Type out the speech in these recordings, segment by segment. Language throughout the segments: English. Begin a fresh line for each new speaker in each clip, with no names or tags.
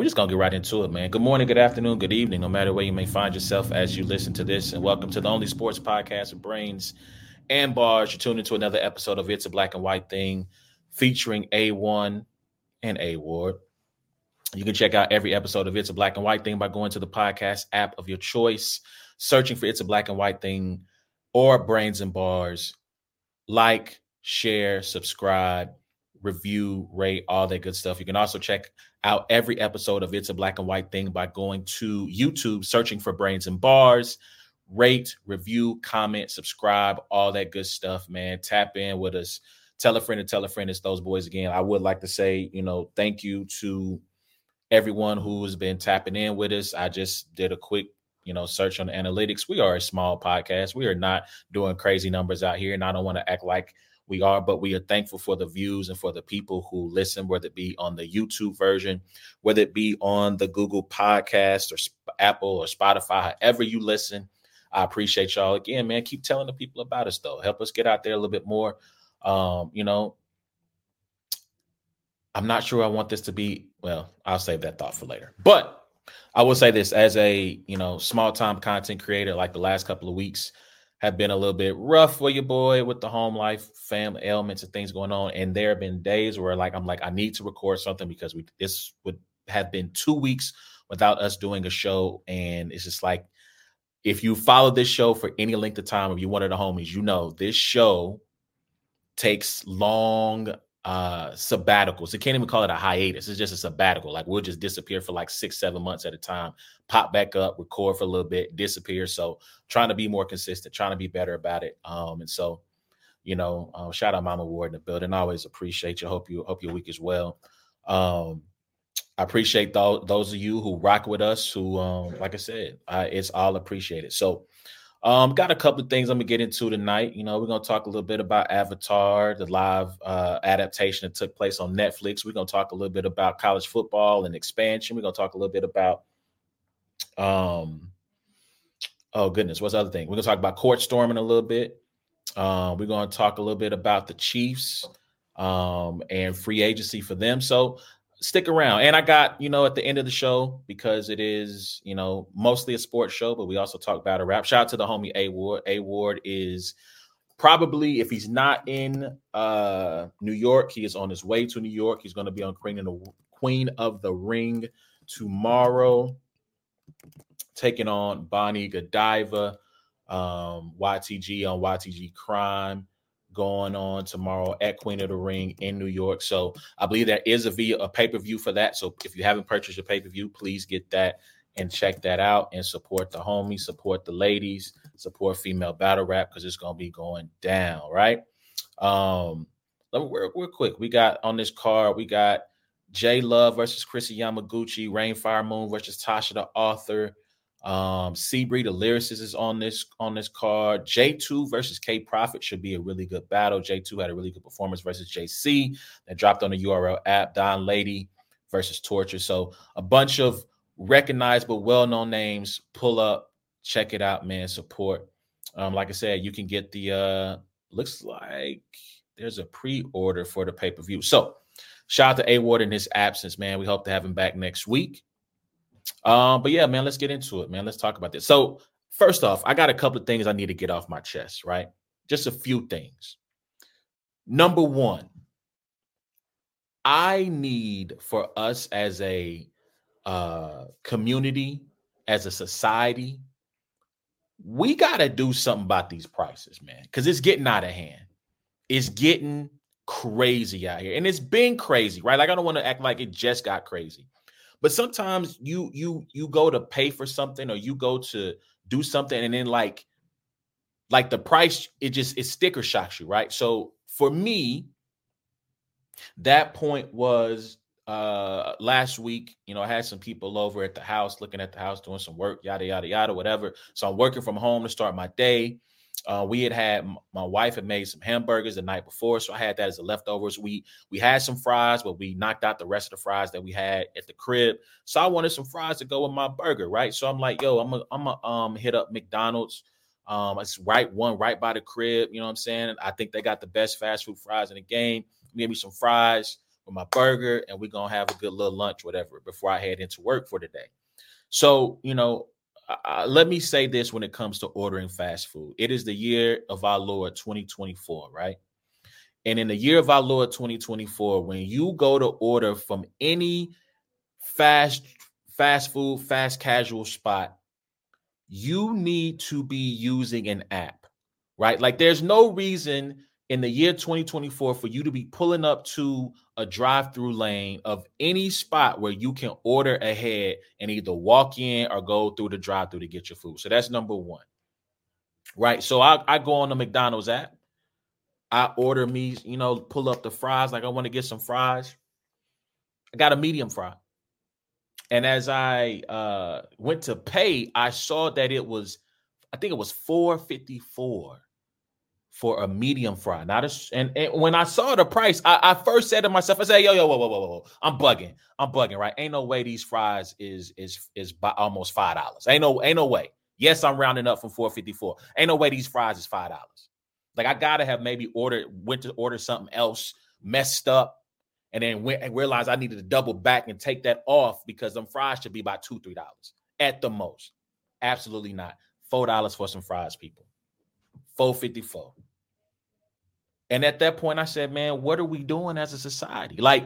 we're just gonna get right into it, man. Good morning, good afternoon, good evening, no matter where you may find yourself as you listen to this, and welcome to the only sports podcast of brains and bars. You're tuned into another episode of It's a Black and White Thing, featuring A1 and A Ward. You can check out every episode of It's a Black and White Thing by going to the podcast app of your choice, searching for It's a Black and White Thing or Brains and Bars. Like, share, subscribe, review, rate, all that good stuff. You can also check out every episode of It's a Black and White Thing by going to YouTube, searching for Brains and Bars. Rate, review, comment, subscribe, all that good stuff, man. Tap in with us. Tell a friend and tell a friend it's those boys again. I would like to say, you know, thank you to everyone who has been tapping in with us. I just did a quick, you know, search on analytics. We are a small podcast. We are not doing crazy numbers out here, and I don't want to act like we are, but we are thankful for the views and for the people who listen, whether it be on the YouTube version, whether it be on the Google Podcast or Apple or Spotify, however you listen. I appreciate y'all again, man. Keep telling the people about us, though. Help us get out there a little bit more. Um, you know, I'm not sure I want this to be. Well, I'll save that thought for later. But I will say this: as a you know small time content creator, like the last couple of weeks, have been a little bit rough for your boy with the home life, family ailments, and things going on. And there have been days where like I'm like I need to record something because we this would have been two weeks without us doing a show, and it's just like if you follow this show for any length of time, if you're one of the homies, you know this show takes long uh sabbaticals. They can't even call it a hiatus. It's just a sabbatical. Like we'll just disappear for like six, seven months at a time, pop back up, record for a little bit, disappear. So trying to be more consistent, trying to be better about it. Um, and so, you know, uh, shout out Mama Ward in the building. I always appreciate you. Hope you hope your week is well. Um, I appreciate th- those of you who rock with us. Who, um, like I said, I, it's all appreciated. So um, got a couple of things I'm gonna get into tonight. You know, we're gonna talk a little bit about Avatar, the live uh, adaptation that took place on Netflix. We're gonna talk a little bit about college football and expansion. We're gonna talk a little bit about um oh goodness, what's the other thing? We're gonna talk about court storming a little bit. Um, we're gonna talk a little bit about the Chiefs um and free agency for them. So stick around. And I got, you know, at the end of the show, because it is, you know, mostly a sports show, but we also talk about a rap. Shout out to the homie A Ward. A Ward is probably, if he's not in uh New York, he is on his way to New York. He's going to be on Queen, the, Queen of the Ring tomorrow, taking on Bonnie Godiva, um, YTG on YTG Crime going on tomorrow at Queen of the Ring in New York. So I believe there is a via a pay per view for that. So if you haven't purchased a pay per view, please get that and check that out and support the homies, support the ladies, support female battle rap because it's gonna be going down, right? Um, let me real, real quick. We got on this card, we got J Love versus Chrissy Yamaguchi, Rainfire Moon versus Tasha the author. Um, Seabree, the lyricist, is on this on this card. J2 versus K Profit should be a really good battle. J2 had a really good performance versus JC that dropped on the URL app. Don Lady versus Torture. So a bunch of recognizable, well-known names. Pull up, check it out, man. Support. Um, like I said, you can get the uh looks like there's a pre-order for the pay-per-view. So shout out to A Ward in his absence, man. We hope to have him back next week. Um, but yeah, man, let's get into it, man. Let's talk about this. So, first off, I got a couple of things I need to get off my chest, right? Just a few things. Number one, I need for us as a uh, community, as a society, we got to do something about these prices, man, because it's getting out of hand. It's getting crazy out here, and it's been crazy, right? Like I don't want to act like it just got crazy but sometimes you you you go to pay for something or you go to do something and then like like the price it just it sticker shocks you, right? So for me, that point was uh last week you know i had some people over at the house looking at the house doing some work yada yada yada whatever so i'm working from home to start my day uh, we had had my wife had made some hamburgers the night before, so I had that as a leftovers. We we had some fries, but we knocked out the rest of the fries that we had at the crib. So I wanted some fries to go with my burger, right? So I'm like, yo, I'm a, I'm a um hit up McDonald's. Um, it's right one right by the crib. You know what I'm saying? I think they got the best fast food fries in the game. Give me some fries with my burger, and we're gonna have a good little lunch, whatever, before I head into work for the day. So, you know, uh, let me say this when it comes to ordering fast food. It is the year of our Lord 2024, right? And in the year of our Lord 2024, when you go to order from any fast fast food, fast casual spot, you need to be using an app, right? Like there's no reason in the year 2024 for you to be pulling up to a drive-through lane of any spot where you can order ahead and either walk in or go through the drive-through to get your food. So that's number one. Right. So I, I go on the McDonald's app. I order me, you know, pull up the fries. Like I want to get some fries. I got a medium fry. And as I uh went to pay, I saw that it was, I think it was 454 for a medium fry. Not a and, and when I saw the price, I, I, first said to myself, I said, yo, yo, whoa, whoa, whoa, whoa, I'm bugging. I'm bugging, right? Ain't no way these fries is is is by almost five dollars. Ain't no, ain't no way. Yes, I'm rounding up from 454. Ain't no way these fries is five dollars. Like I gotta have maybe ordered, went to order something else, messed up, and then went and realized I needed to double back and take that off because them fries should be about two, three dollars at the most. Absolutely not. Four dollars for some fries, people. 454. And at that point, I said, man, what are we doing as a society? Like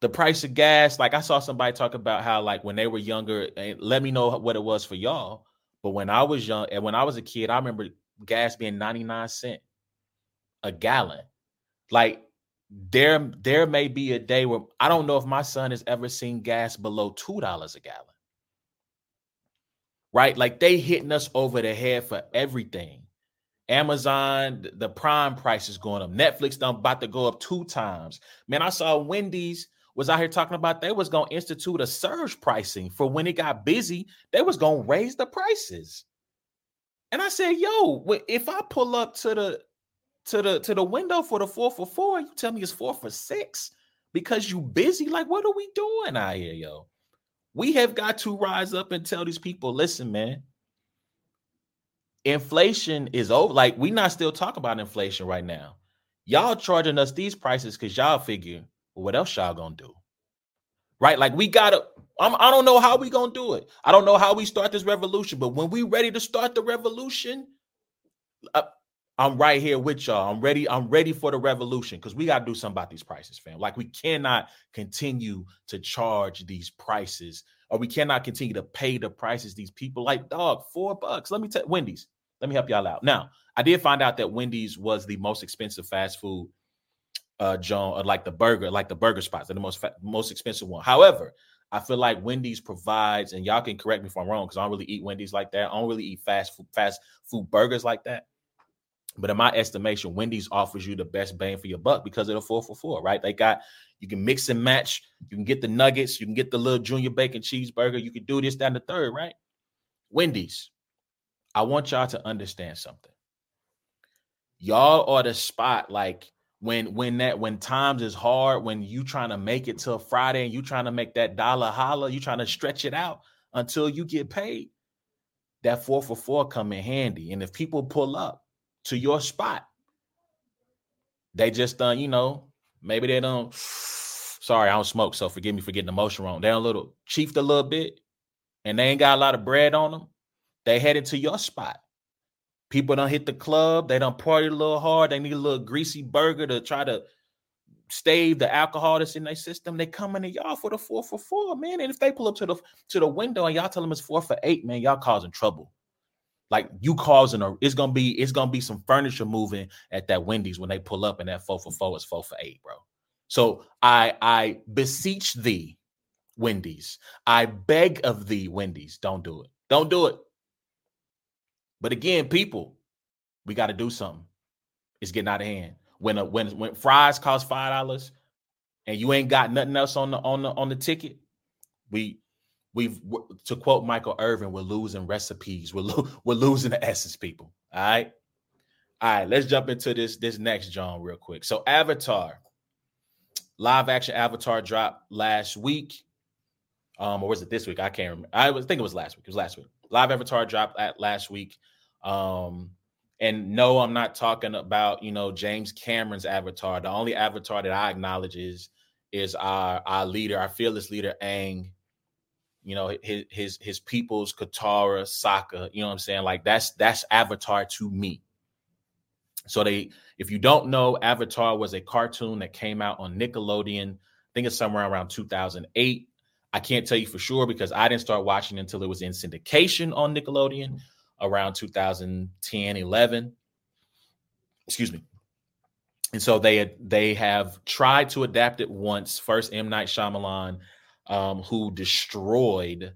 the price of gas, like I saw somebody talk about how, like, when they were younger, and let me know what it was for y'all. But when I was young and when I was a kid, I remember gas being 99 cent a gallon. Like there, there may be a day where I don't know if my son has ever seen gas below two dollars a gallon right? Like they hitting us over the head for everything. Amazon, the prime price is going up. Netflix done about to go up two times. Man, I saw Wendy's was out here talking about they was going to institute a surge pricing for when it got busy. They was going to raise the prices. And I said, "Yo, if I pull up to the to the to the window for the four for four, you tell me it's four for six because you busy. Like, what are we doing out here, yo? We have got to rise up and tell these people, listen, man, inflation is over. Like, we not still talk about inflation right now. Y'all charging us these prices because y'all figure, well, what else y'all gonna do? Right? Like, we gotta. I'm, I don't know how we gonna do it. I don't know how we start this revolution, but when we ready to start the revolution, uh, I'm right here with y'all. I'm ready. I'm ready for the revolution because we got to do something about these prices, fam. Like we cannot continue to charge these prices, or we cannot continue to pay the prices these people like dog four bucks. Let me tell Wendy's. Let me help y'all out. Now, I did find out that Wendy's was the most expensive fast food, uh, John, uh, like the burger, like the burger spots, the most fa- most expensive one. However, I feel like Wendy's provides, and y'all can correct me if I'm wrong, because I don't really eat Wendy's like that. I don't really eat fast food, fast food burgers like that. But in my estimation, Wendy's offers you the best bang for your buck because of the four for four, right? They got you can mix and match. You can get the nuggets, you can get the little junior bacon cheeseburger, you can do this, down the third, right? Wendy's. I want y'all to understand something. Y'all are the spot, like when when that when times is hard, when you trying to make it till Friday and you trying to make that dollar holla, you trying to stretch it out until you get paid. That four for four come in handy. And if people pull up, to your spot. They just uh, you know, maybe they don't. Sorry, I don't smoke, so forgive me for getting emotional wrong. They're a little chiefed a little bit, and they ain't got a lot of bread on them. They headed to your spot. People don't hit the club. They don't party a little hard. They need a little greasy burger to try to stave the alcohol that's in their system. They coming to y'all for the four for four, man. And if they pull up to the to the window and y'all tell them it's four for eight, man, y'all causing trouble. Like you causing a it's gonna be it's gonna be some furniture moving at that Wendy's when they pull up and that four for four is four for eight, bro. So I I beseech thee, Wendy's. I beg of thee, Wendy's, don't do it. Don't do it. But again, people, we got to do something. It's getting out of hand. When a, when when fries cost five dollars, and you ain't got nothing else on the on the on the ticket, we we've to quote Michael Irvin, we're losing recipes. We're lo- we're losing the essence, people. All right. All right, let's jump into this this next John real quick. So Avatar, live action Avatar dropped last week. Um, or was it this week? I can't remember. I was think it was last week. It was last week. Live Avatar dropped at last week. Um, And no, I'm not talking about, you know, James Cameron's avatar. The only avatar that I acknowledge is is our our leader, our fearless leader, Aang. You know, his his his people's Katara, Sokka, you know what I'm saying? Like that's that's Avatar to me. So they, if you don't know, Avatar was a cartoon that came out on Nickelodeon. I think it's somewhere around 2008. I can't tell you for sure because I didn't start watching until it was in syndication on Nickelodeon around 2010, 11. Excuse me. And so they they have tried to adapt it once. First, M Night Shyamalan, um, who destroyed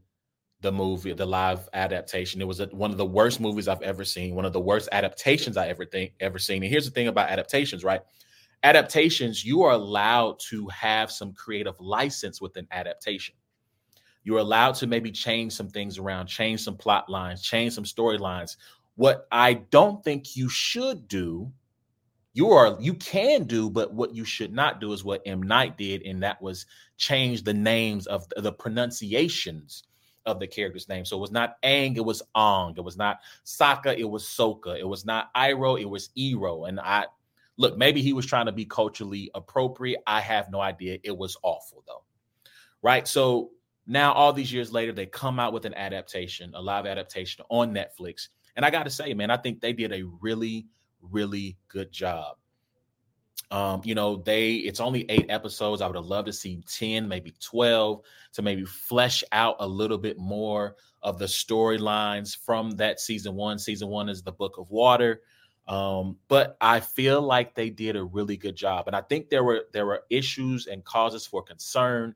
the movie, the live adaptation. It was a, one of the worst movies I've ever seen. One of the worst adaptations I ever think ever seen. And here's the thing about adaptations, right? Adaptations, you are allowed to have some creative license with an adaptation. You're allowed to maybe change some things around, change some plot lines, change some storylines. What I don't think you should do, you are you can do, but what you should not do is what M Night did, and that was change the names of the, pronunciations of the character's name. So it was not Ang, it was Ong. It was not Sokka, it was Soka. It was not Iroh, it was Ero. And I look, maybe he was trying to be culturally appropriate. I have no idea. It was awful though. Right. So now, all these years later, they come out with an adaptation, a live adaptation on Netflix. And I got to say, man, I think they did a really, really good job. Um, you know, they it's only eight episodes. I would have loved to see 10, maybe 12 to maybe flesh out a little bit more of the storylines from that season one. Season one is the book of water. Um, but I feel like they did a really good job. And I think there were there were issues and causes for concern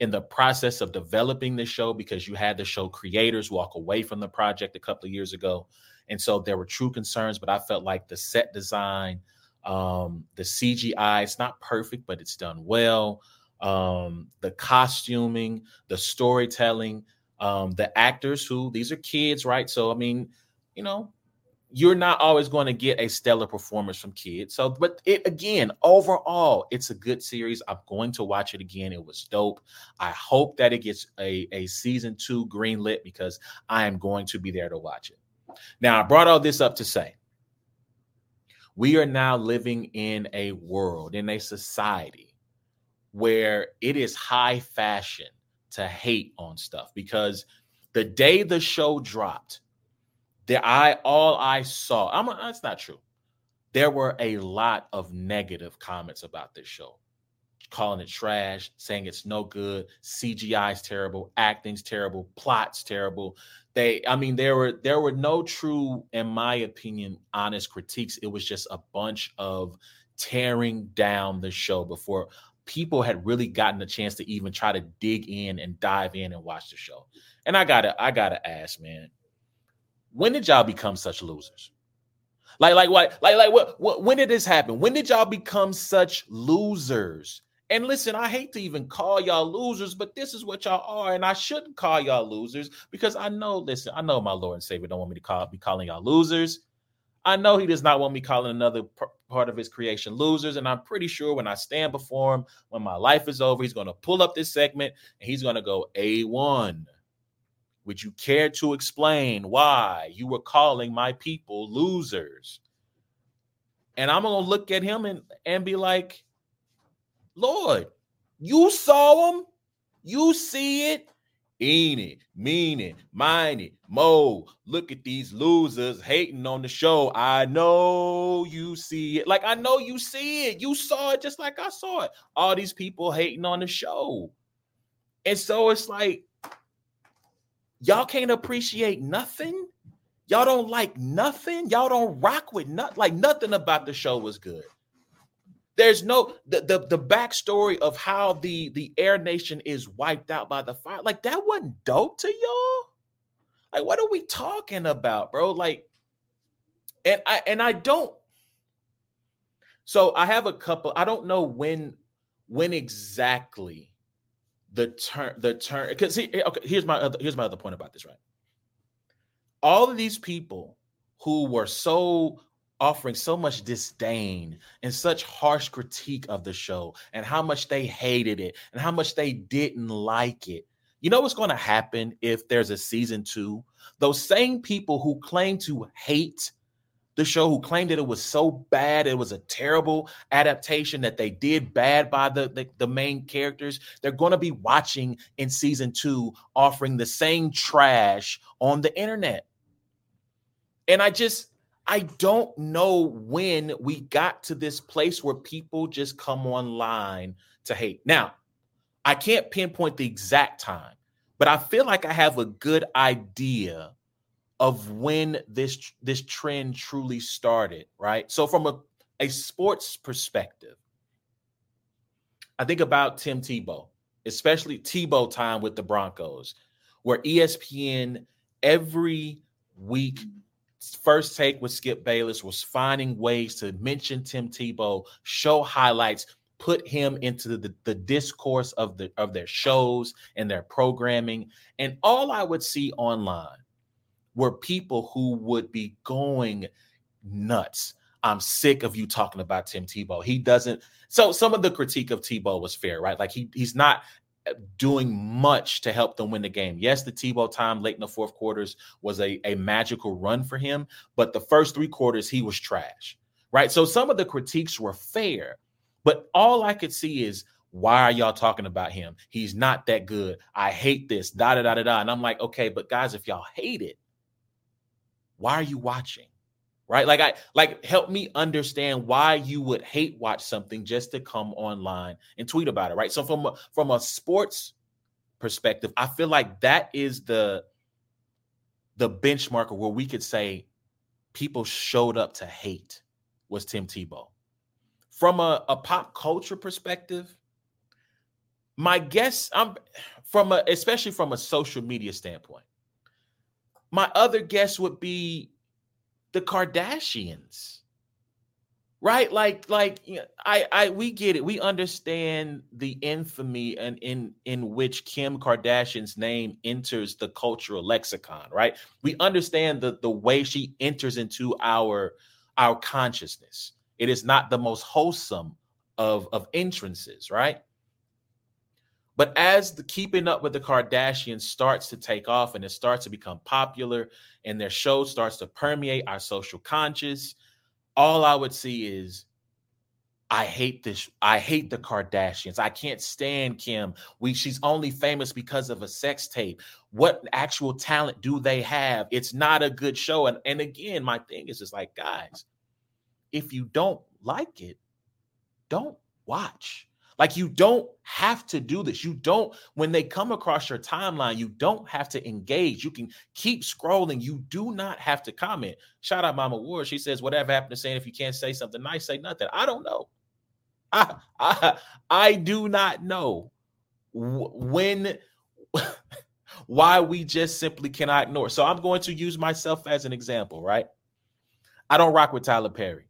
in the process of developing this show because you had the show creators walk away from the project a couple of years ago. And so there were true concerns, but I felt like the set design, um, the CGI, it's not perfect, but it's done well. Um, the costuming, the storytelling, um, the actors who these are kids, right? So, I mean, you know, you're not always going to get a stellar performance from kids. So, but it again, overall, it's a good series. I'm going to watch it again. It was dope. I hope that it gets a, a season two greenlit because I am going to be there to watch it. Now, I brought all this up to say we are now living in a world, in a society where it is high fashion to hate on stuff because the day the show dropped, there I all I saw. I'm that's not true. There were a lot of negative comments about this show, calling it trash, saying it's no good, CGI is terrible, acting's terrible, plot's terrible. They, I mean, there were there were no true, in my opinion, honest critiques. It was just a bunch of tearing down the show before people had really gotten a chance to even try to dig in and dive in and watch the show. And I gotta, I gotta ask, man, when did y'all become such losers? Like, like, what, like, like, what, what, when did this happen? When did y'all become such losers? And listen, I hate to even call y'all losers, but this is what y'all are, and I shouldn't call y'all losers because I know, listen, I know my Lord and Savior don't want me to call be calling y'all losers. I know He does not want me calling another part of His creation losers, and I'm pretty sure when I stand before Him, when my life is over, He's going to pull up this segment and He's going to go a one. Would you care to explain why you were calling my people losers? And I'm gonna look at him and, and be like, Lord, you saw them, you see it, ain't it, mean it, mind it, mo. Look at these losers hating on the show. I know you see it. Like I know you see it. You saw it just like I saw it. All these people hating on the show. And so it's like Y'all can't appreciate nothing. Y'all don't like nothing. Y'all don't rock with nothing. Like nothing about the show was good. There's no the, the the backstory of how the the Air Nation is wiped out by the fire. Like that wasn't dope to y'all. Like what are we talking about, bro? Like, and I and I don't. So I have a couple. I don't know when when exactly the turn the turn because he, eh, okay here's my other here's my other point about this right all of these people who were so offering so much disdain and such harsh critique of the show and how much they hated it and how much they didn't like it you know what's going to happen if there's a season two those same people who claim to hate the show who claimed that it was so bad, it was a terrible adaptation that they did bad by the, the, the main characters, they're going to be watching in season two, offering the same trash on the internet. And I just, I don't know when we got to this place where people just come online to hate. Now, I can't pinpoint the exact time, but I feel like I have a good idea of when this this trend truly started, right? So from a, a sports perspective, I think about Tim Tebow, especially Tebow time with the Broncos, where ESPN every week first take with Skip Bayless was finding ways to mention Tim Tebow, show highlights, put him into the, the discourse of the of their shows and their programming. And all I would see online were people who would be going nuts. I'm sick of you talking about Tim Tebow. He doesn't. So some of the critique of Tebow was fair, right? Like he he's not doing much to help them win the game. Yes, the Tebow time late in the fourth quarters was a, a magical run for him, but the first three quarters he was trash, right? So some of the critiques were fair, but all I could see is why are y'all talking about him? He's not that good. I hate this. Da da da da da. And I'm like, okay, but guys, if y'all hate it, why are you watching? Right? Like I like help me understand why you would hate watch something just to come online and tweet about it, right? So from a, from a sports perspective, I feel like that is the the benchmark where we could say people showed up to hate was Tim Tebow. From a, a pop culture perspective, my guess I'm from a especially from a social media standpoint, my other guess would be the Kardashians. Right? Like, like you know, I, I, we get it. We understand the infamy and in in which Kim Kardashian's name enters the cultural lexicon. Right? We understand the the way she enters into our our consciousness. It is not the most wholesome of of entrances. Right? But as the keeping up with the Kardashians starts to take off and it starts to become popular and their show starts to permeate our social conscious, all I would see is I hate this. I hate the Kardashians. I can't stand Kim. We she's only famous because of a sex tape. What actual talent do they have? It's not a good show. And, and again, my thing is just like, guys, if you don't like it, don't watch. Like you don't have to do this. You don't, when they come across your timeline, you don't have to engage. You can keep scrolling. You do not have to comment. Shout out Mama Ward. She says, whatever happened to saying if you can't say something nice, say nothing. I don't know. I I, I do not know when why we just simply cannot ignore. So I'm going to use myself as an example, right? I don't rock with Tyler Perry.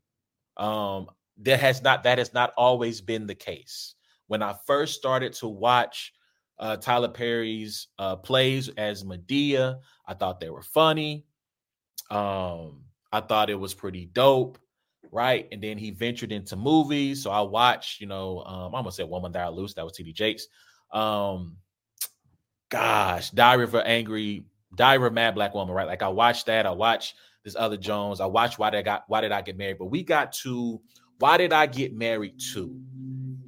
Um, that has not that has not always been the case when I first started to watch uh, Tyler Perry's uh, plays as Madea, I thought they were funny. Um, I thought it was pretty dope, right? And then he ventured into movies, so I watched, you know, um, I almost said Woman That I Loose. That was T.D. Jakes. Um, gosh, Diary of an Angry, Diary of Mad Black Woman, right? Like I watched that. I watched this other Jones. I watched Why Did I Got Why Did I Get Married? But we got to Why Did I Get Married to?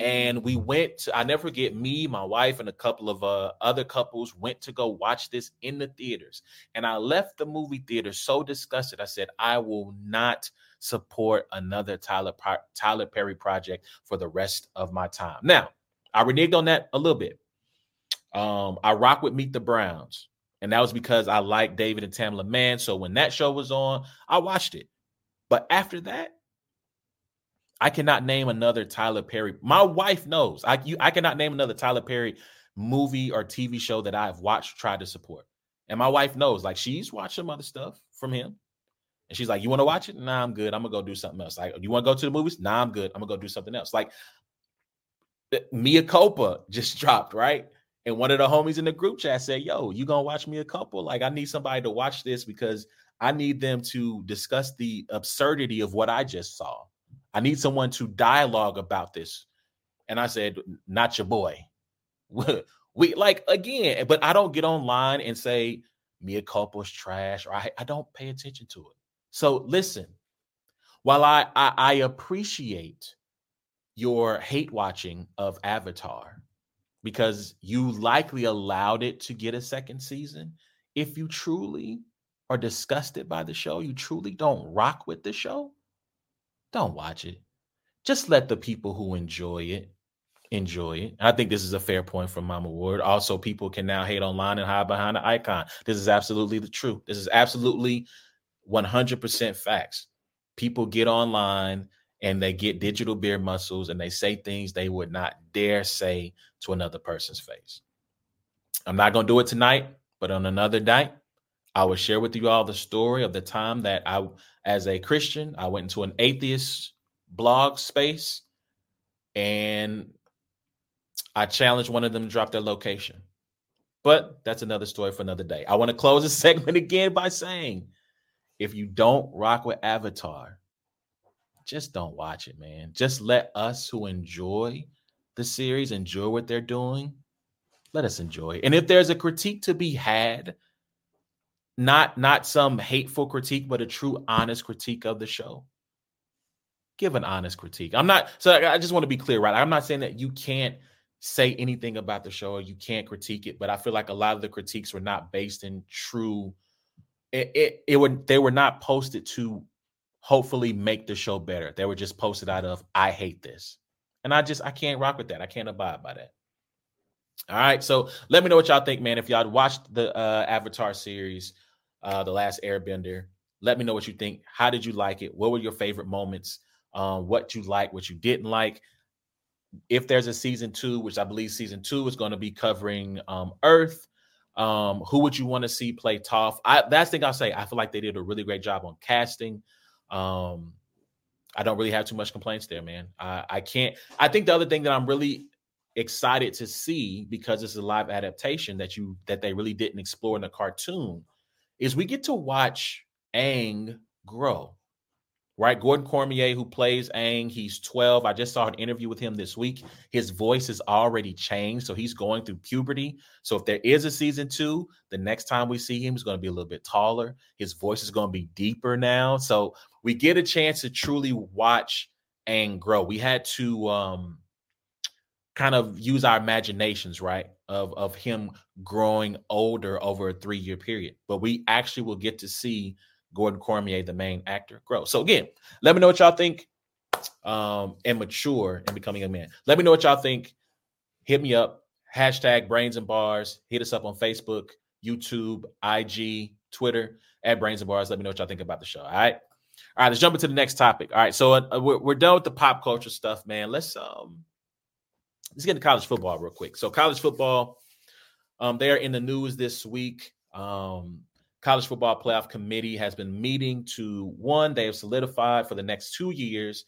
and we went to, i never forget me my wife and a couple of uh, other couples went to go watch this in the theaters. And i left the movie theater so disgusted. I said i will not support another tyler tyler perry project for the rest of my time. Now i reneged on that a little bit. Um i rock with meet the browns and that was because i like david and tamela mann. So when that show was on i watched it. But after that I cannot name another Tyler Perry. My wife knows. I you, I cannot name another Tyler Perry movie or TV show that I've watched, tried to support. And my wife knows, like she's watched some other stuff from him. And she's like, You want to watch it? Nah, I'm good. I'm gonna go do something else. Like, you want to go to the movies? Nah, I'm good. I'm gonna go do something else. Like eh, Mea Culpa just dropped, right? And one of the homies in the group chat said, Yo, you gonna watch Mea Culpa? Like, I need somebody to watch this because I need them to discuss the absurdity of what I just saw. I need someone to dialogue about this. And I said, not your boy. we like again, but I don't get online and say Mea Culpa's trash or I, I don't pay attention to it. So listen, while I, I, I appreciate your hate watching of Avatar because you likely allowed it to get a second season. If you truly are disgusted by the show, you truly don't rock with the show, don't watch it. Just let the people who enjoy it enjoy it. I think this is a fair point from Mama Ward. Also, people can now hate online and hide behind the icon. This is absolutely the truth. This is absolutely 100% facts. People get online and they get digital beer muscles and they say things they would not dare say to another person's face. I'm not going to do it tonight, but on another night, I will share with you all the story of the time that I, as a Christian, I went into an atheist blog space and I challenged one of them to drop their location. But that's another story for another day. I want to close this segment again by saying if you don't rock with Avatar, just don't watch it, man. Just let us who enjoy the series enjoy what they're doing. Let us enjoy it. And if there's a critique to be had, not not some hateful critique, but a true honest critique of the show. Give an honest critique. I'm not so I just want to be clear, right? I'm not saying that you can't say anything about the show or you can't critique it, but I feel like a lot of the critiques were not based in true it it, it would they were not posted to hopefully make the show better. They were just posted out of I hate this. And I just I can't rock with that. I can't abide by that. All right. So let me know what y'all think, man. If y'all watched the uh Avatar series, uh The Last Airbender, let me know what you think. How did you like it? What were your favorite moments? Um, what you like, what you didn't like. If there's a season two, which I believe season two is going to be covering um Earth. Um, who would you want to see play Toph? I that's the thing I'll say. I feel like they did a really great job on casting. Um, I don't really have too much complaints there, man. I, I can't. I think the other thing that I'm really excited to see because it's a live adaptation that you that they really didn't explore in the cartoon is we get to watch Aang grow right? Gordon Cormier, who plays Aang, he's 12. I just saw an interview with him this week. His voice has already changed. So he's going through puberty. So if there is a season two, the next time we see him, he's going to be a little bit taller. His voice is going to be deeper now. So we get a chance to truly watch Aang grow. We had to um, kind of use our imaginations, right? Of, of him growing older over a three year period. But we actually will get to see Gordon Cormier, the main actor, grow. So again, let me know what y'all think. Um, and mature and becoming a man. Let me know what y'all think. Hit me up. Hashtag brains and bars. Hit us up on Facebook, YouTube, IG, Twitter at brains and bars. Let me know what y'all think about the show. All right. All right, let's jump into the next topic. All right, so uh, we're, we're done with the pop culture stuff, man. Let's um let's get into college football real quick. So college football, um, they are in the news this week. Um, College Football Playoff Committee has been meeting to one, they have solidified for the next two years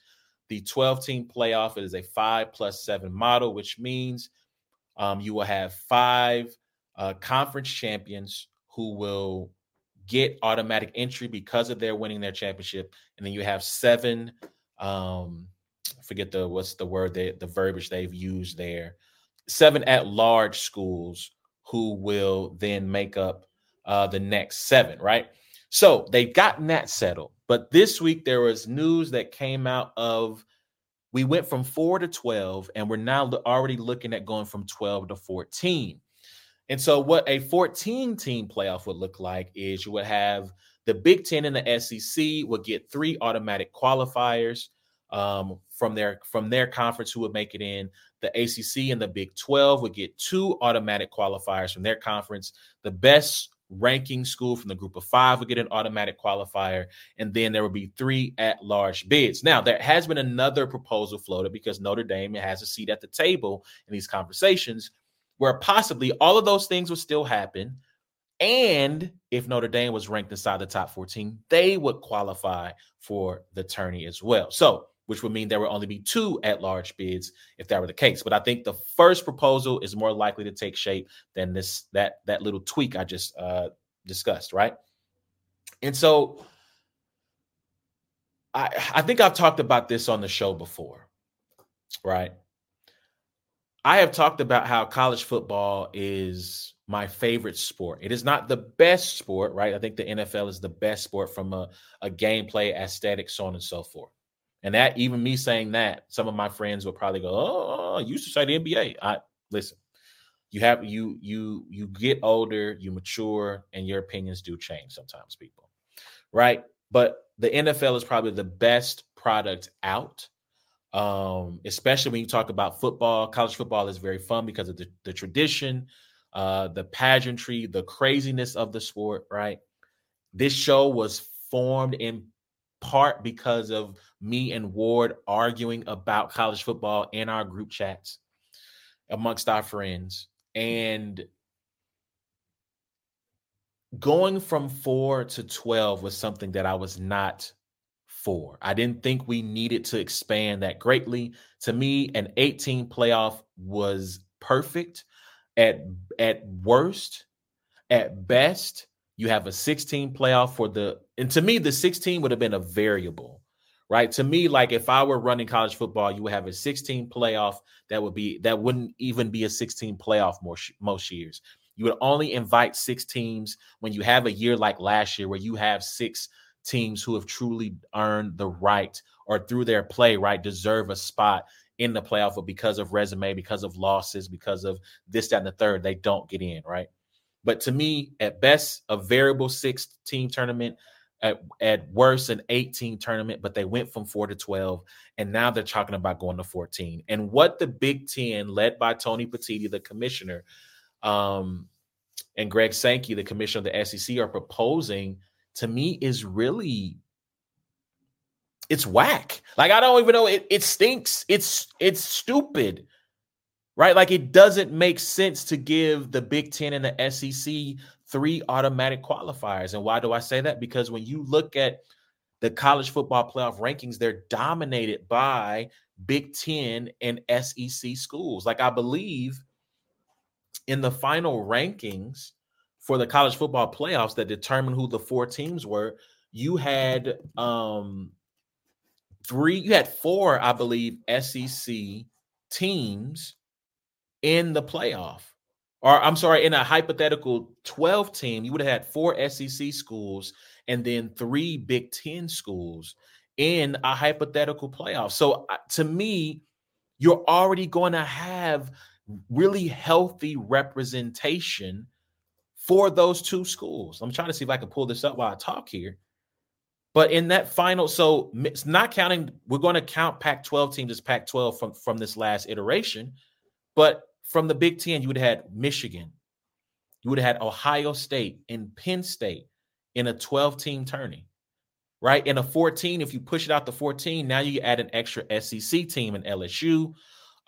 the 12 team playoff. It is a five plus seven model, which means um, you will have five uh, conference champions who will get automatic entry because of their winning their championship. And then you have seven, um, forget the what's the word that the verbiage they've used there, seven at large schools who will then make up uh, the next seven, right? So they've gotten that settled. But this week there was news that came out of we went from four to 12, and we're now already looking at going from 12 to 14. And so, what a 14 team playoff would look like is you would have the Big Ten and the SEC would get three automatic qualifiers um, from their from their conference who would make it in. The ACC and the Big 12 would get two automatic qualifiers from their conference. The best ranking school from the group of five would get an automatic qualifier, and then there would be three at large bids. Now, there has been another proposal floated because Notre Dame has a seat at the table in these conversations where possibly all of those things would still happen. And if Notre Dame was ranked inside the top 14, they would qualify for the tourney as well. So which would mean there would only be two at large bids if that were the case. But I think the first proposal is more likely to take shape than this that that little tweak I just uh, discussed, right? And so I I think I've talked about this on the show before, right? I have talked about how college football is my favorite sport. It is not the best sport, right? I think the NFL is the best sport from a, a gameplay, aesthetic, so on and so forth. And that, even me saying that, some of my friends will probably go, "Oh, you to say the NBA." I listen. You have you you you get older, you mature, and your opinions do change sometimes, people, right? But the NFL is probably the best product out um, especially when you talk about football. College football is very fun because of the, the tradition, uh, the pageantry, the craziness of the sport, right? This show was formed in part because of me and Ward arguing about college football in our group chats amongst our friends. And going from four to 12 was something that I was not for. I didn't think we needed to expand that greatly. To me, an 18 playoff was perfect at at worst. At best, you have a 16 playoff for the and to me the 16 would have been a variable. Right? To me like if I were running college football, you would have a 16 playoff that would be that wouldn't even be a 16 playoff most most years. You would only invite 6 teams when you have a year like last year where you have 6 teams who have truly earned the right or through their play, right, deserve a spot in the playoff, but because of resume, because of losses, because of this, that, and the third, they don't get in, right? But to me, at best, a variable six team tournament, at, at worst, an 18 tournament, but they went from four to 12, and now they're talking about going to 14. And what the Big Ten, led by Tony Petitti, the commissioner, um, and Greg Sankey, the commissioner of the SEC, are proposing to me is really it's whack. Like I don't even know it, it stinks. It's it's stupid. Right? Like it doesn't make sense to give the Big 10 and the SEC three automatic qualifiers. And why do I say that? Because when you look at the college football playoff rankings, they're dominated by Big 10 and SEC schools. Like I believe in the final rankings, for the college football playoffs that determined who the four teams were, you had um three, you had four, I believe, SEC teams in the playoff. Or I'm sorry, in a hypothetical 12 team, you would have had four SEC schools and then three Big Ten schools in a hypothetical playoff. So uh, to me, you're already going to have really healthy representation for those two schools. I'm trying to see if I can pull this up while I talk here. But in that final, so it's not counting, we're going to count Pac 12 teams as Pac 12 from, from this last iteration. But from the Big Ten, you would have had Michigan, you would have had Ohio State and Penn State in a 12 team tourney, right? In a 14, if you push it out to 14, now you add an extra SEC team in LSU.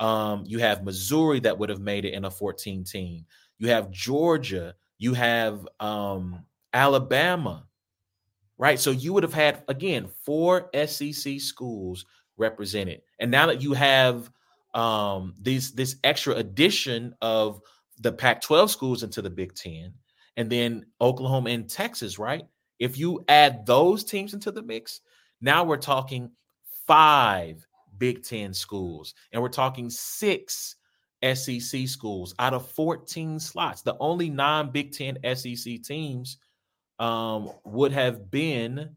Um, you have Missouri that would have made it in a 14 team. You have Georgia you have um, Alabama, right? So you would have had, again, four SEC schools represented. And now that you have um, these, this extra addition of the Pac 12 schools into the Big Ten, and then Oklahoma and Texas, right? If you add those teams into the mix, now we're talking five Big Ten schools, and we're talking six SEC schools out of 14 slots. The only non Big Ten SEC teams um, would have been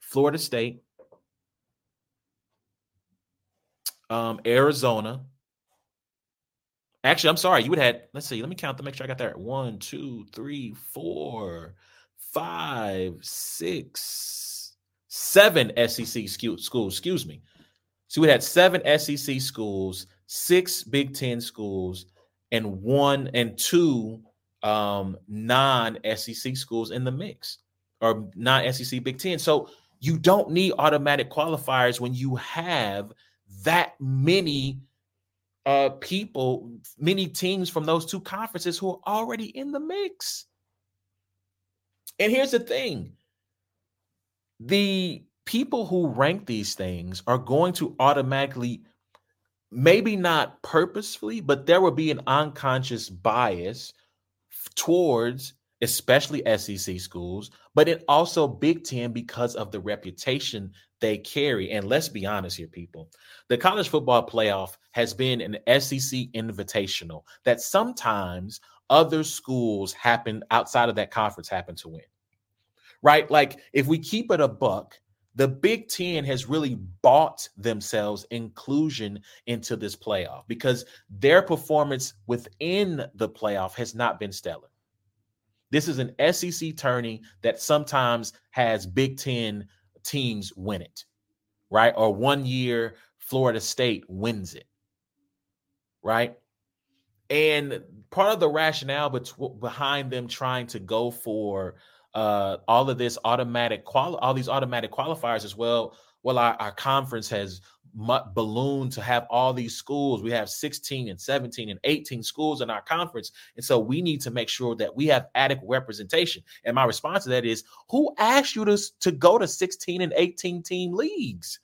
Florida State, um, Arizona. Actually, I'm sorry. You would have had, let's see, let me count to make sure I got that. One, two, three, four, five, six, seven SEC schools. Excuse me. So we had seven SEC schools six Big Ten schools and one and two um, non SEC schools in the mix or non SEC Big Ten. So you don't need automatic qualifiers when you have that many uh, people, many teams from those two conferences who are already in the mix. And here's the thing the people who rank these things are going to automatically maybe not purposefully, but there will be an unconscious bias towards especially SEC schools, but it also Big Ten because of the reputation they carry. And let's be honest here, people. The college football playoff has been an SEC invitational that sometimes other schools happen outside of that conference happen to win. Right? Like if we keep it a buck, the Big Ten has really bought themselves inclusion into this playoff because their performance within the playoff has not been stellar. This is an SEC tourney that sometimes has Big Ten teams win it, right? Or one year, Florida State wins it, right? And part of the rationale bet- behind them trying to go for uh, all of this automatic qual all these automatic qualifiers as well. Well, our, our conference has ballooned to have all these schools. We have 16 and 17 and 18 schools in our conference. And so we need to make sure that we have adequate representation. And my response to that is who asked you to, to go to 16 and 18 team leagues?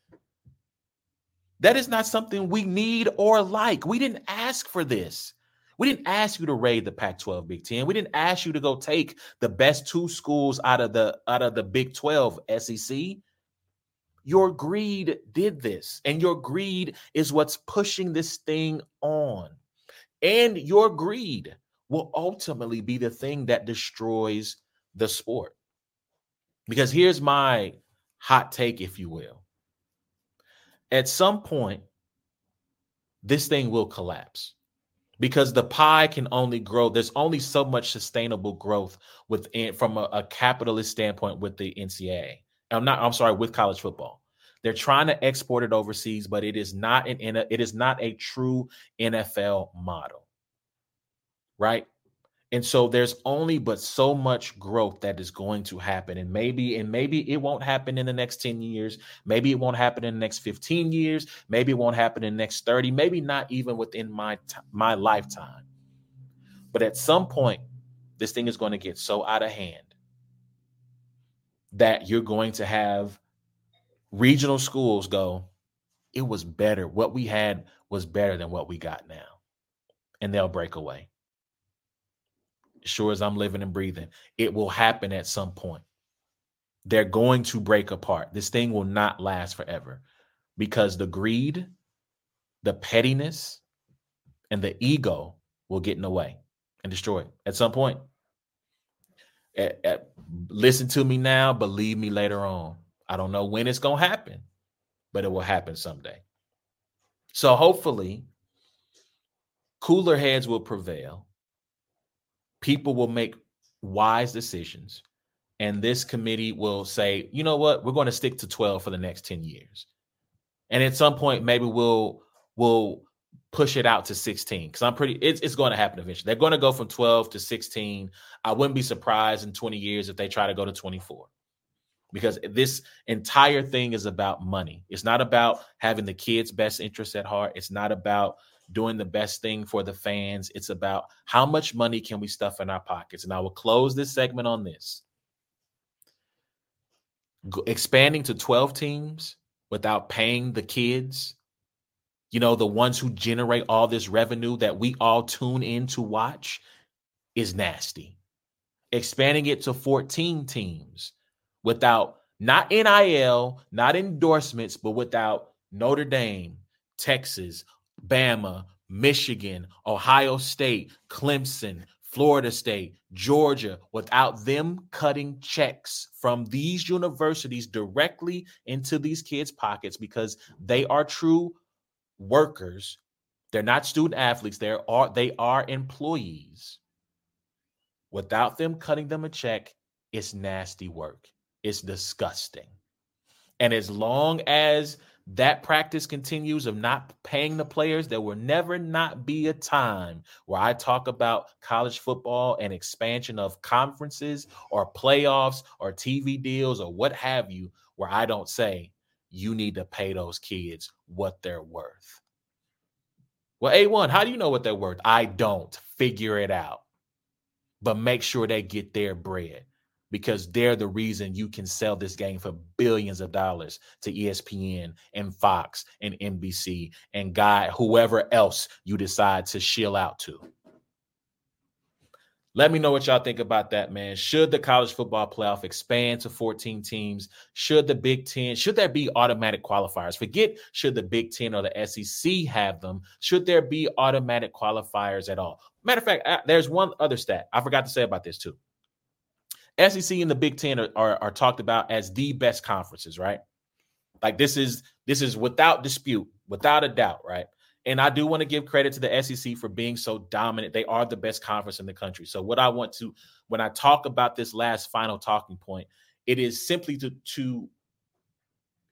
That is not something we need or like. We didn't ask for this. We didn't ask you to raid the Pac-12 Big 10. We didn't ask you to go take the best two schools out of the out of the Big 12 SEC. Your greed did this, and your greed is what's pushing this thing on. And your greed will ultimately be the thing that destroys the sport. Because here's my hot take, if you will. At some point, this thing will collapse because the pie can only grow. There's only so much sustainable growth within from a, a capitalist standpoint with the NCAA. I'm not. I'm sorry, with college football. They're trying to export it overseas, but it is not an it is not a true NFL model, right? And so there's only but so much growth that is going to happen. And maybe, and maybe it won't happen in the next 10 years. Maybe it won't happen in the next 15 years. Maybe it won't happen in the next 30, maybe not even within my my lifetime. But at some point, this thing is going to get so out of hand that you're going to have regional schools go, it was better. What we had was better than what we got now. And they'll break away sure as I'm living and breathing, it will happen at some point. They're going to break apart. This thing will not last forever because the greed, the pettiness, and the ego will get in the way and destroy it at some point. At, at, listen to me now, believe me later on. I don't know when it's going to happen, but it will happen someday. So hopefully, cooler heads will prevail people will make wise decisions and this committee will say you know what we're going to stick to 12 for the next 10 years and at some point maybe we'll we'll push it out to 16 because i'm pretty it's, it's going to happen eventually they're going to go from 12 to 16 i wouldn't be surprised in 20 years if they try to go to 24 because this entire thing is about money it's not about having the kids best interests at heart it's not about doing the best thing for the fans. It's about how much money can we stuff in our pockets. And I will close this segment on this. expanding to 12 teams without paying the kids, you know, the ones who generate all this revenue that we all tune in to watch is nasty. Expanding it to 14 teams without not NIL, not endorsements, but without Notre Dame, Texas, Bama, Michigan, Ohio State, Clemson, Florida State, Georgia, without them cutting checks from these universities directly into these kids' pockets because they are true workers. They're not student athletes. They are they are employees. Without them cutting them a check, it's nasty work. It's disgusting. And as long as that practice continues of not paying the players, there will never not be a time where I talk about college football and expansion of conferences or playoffs or TV deals or what have you, where I don't say you need to pay those kids what they're worth. Well, A1, how do you know what they're worth? I don't. Figure it out. But make sure they get their bread because they're the reason you can sell this game for billions of dollars to ESPN and Fox and NBC and guy whoever else you decide to shill out to. Let me know what y'all think about that, man. Should the college football playoff expand to 14 teams? Should the Big Ten, should there be automatic qualifiers? Forget should the Big Ten or the SEC have them. Should there be automatic qualifiers at all? Matter of fact, there's one other stat I forgot to say about this too. SEC and the Big Ten are, are, are talked about as the best conferences, right? Like this is this is without dispute, without a doubt, right? And I do want to give credit to the SEC for being so dominant. They are the best conference in the country. So, what I want to, when I talk about this last final talking point, it is simply to, to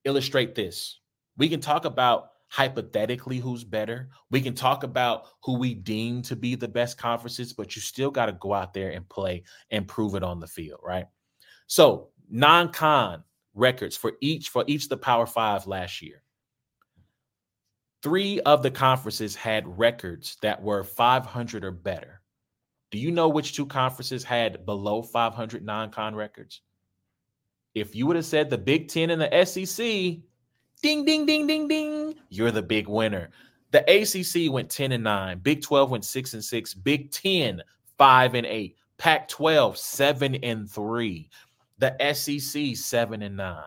illustrate this. We can talk about hypothetically who's better. We can talk about who we deem to be the best conferences, but you still got to go out there and play and prove it on the field, right? So, non-con records for each for each of the Power 5 last year. Three of the conferences had records that were 500 or better. Do you know which two conferences had below 500 non con records? If you would have said the Big Ten and the SEC, ding, ding, ding, ding, ding, you're the big winner. The ACC went 10 and 9, Big 12 went 6 and 6, Big 10 5 and 8, Pac 12 7 and 3, the SEC 7 and 9.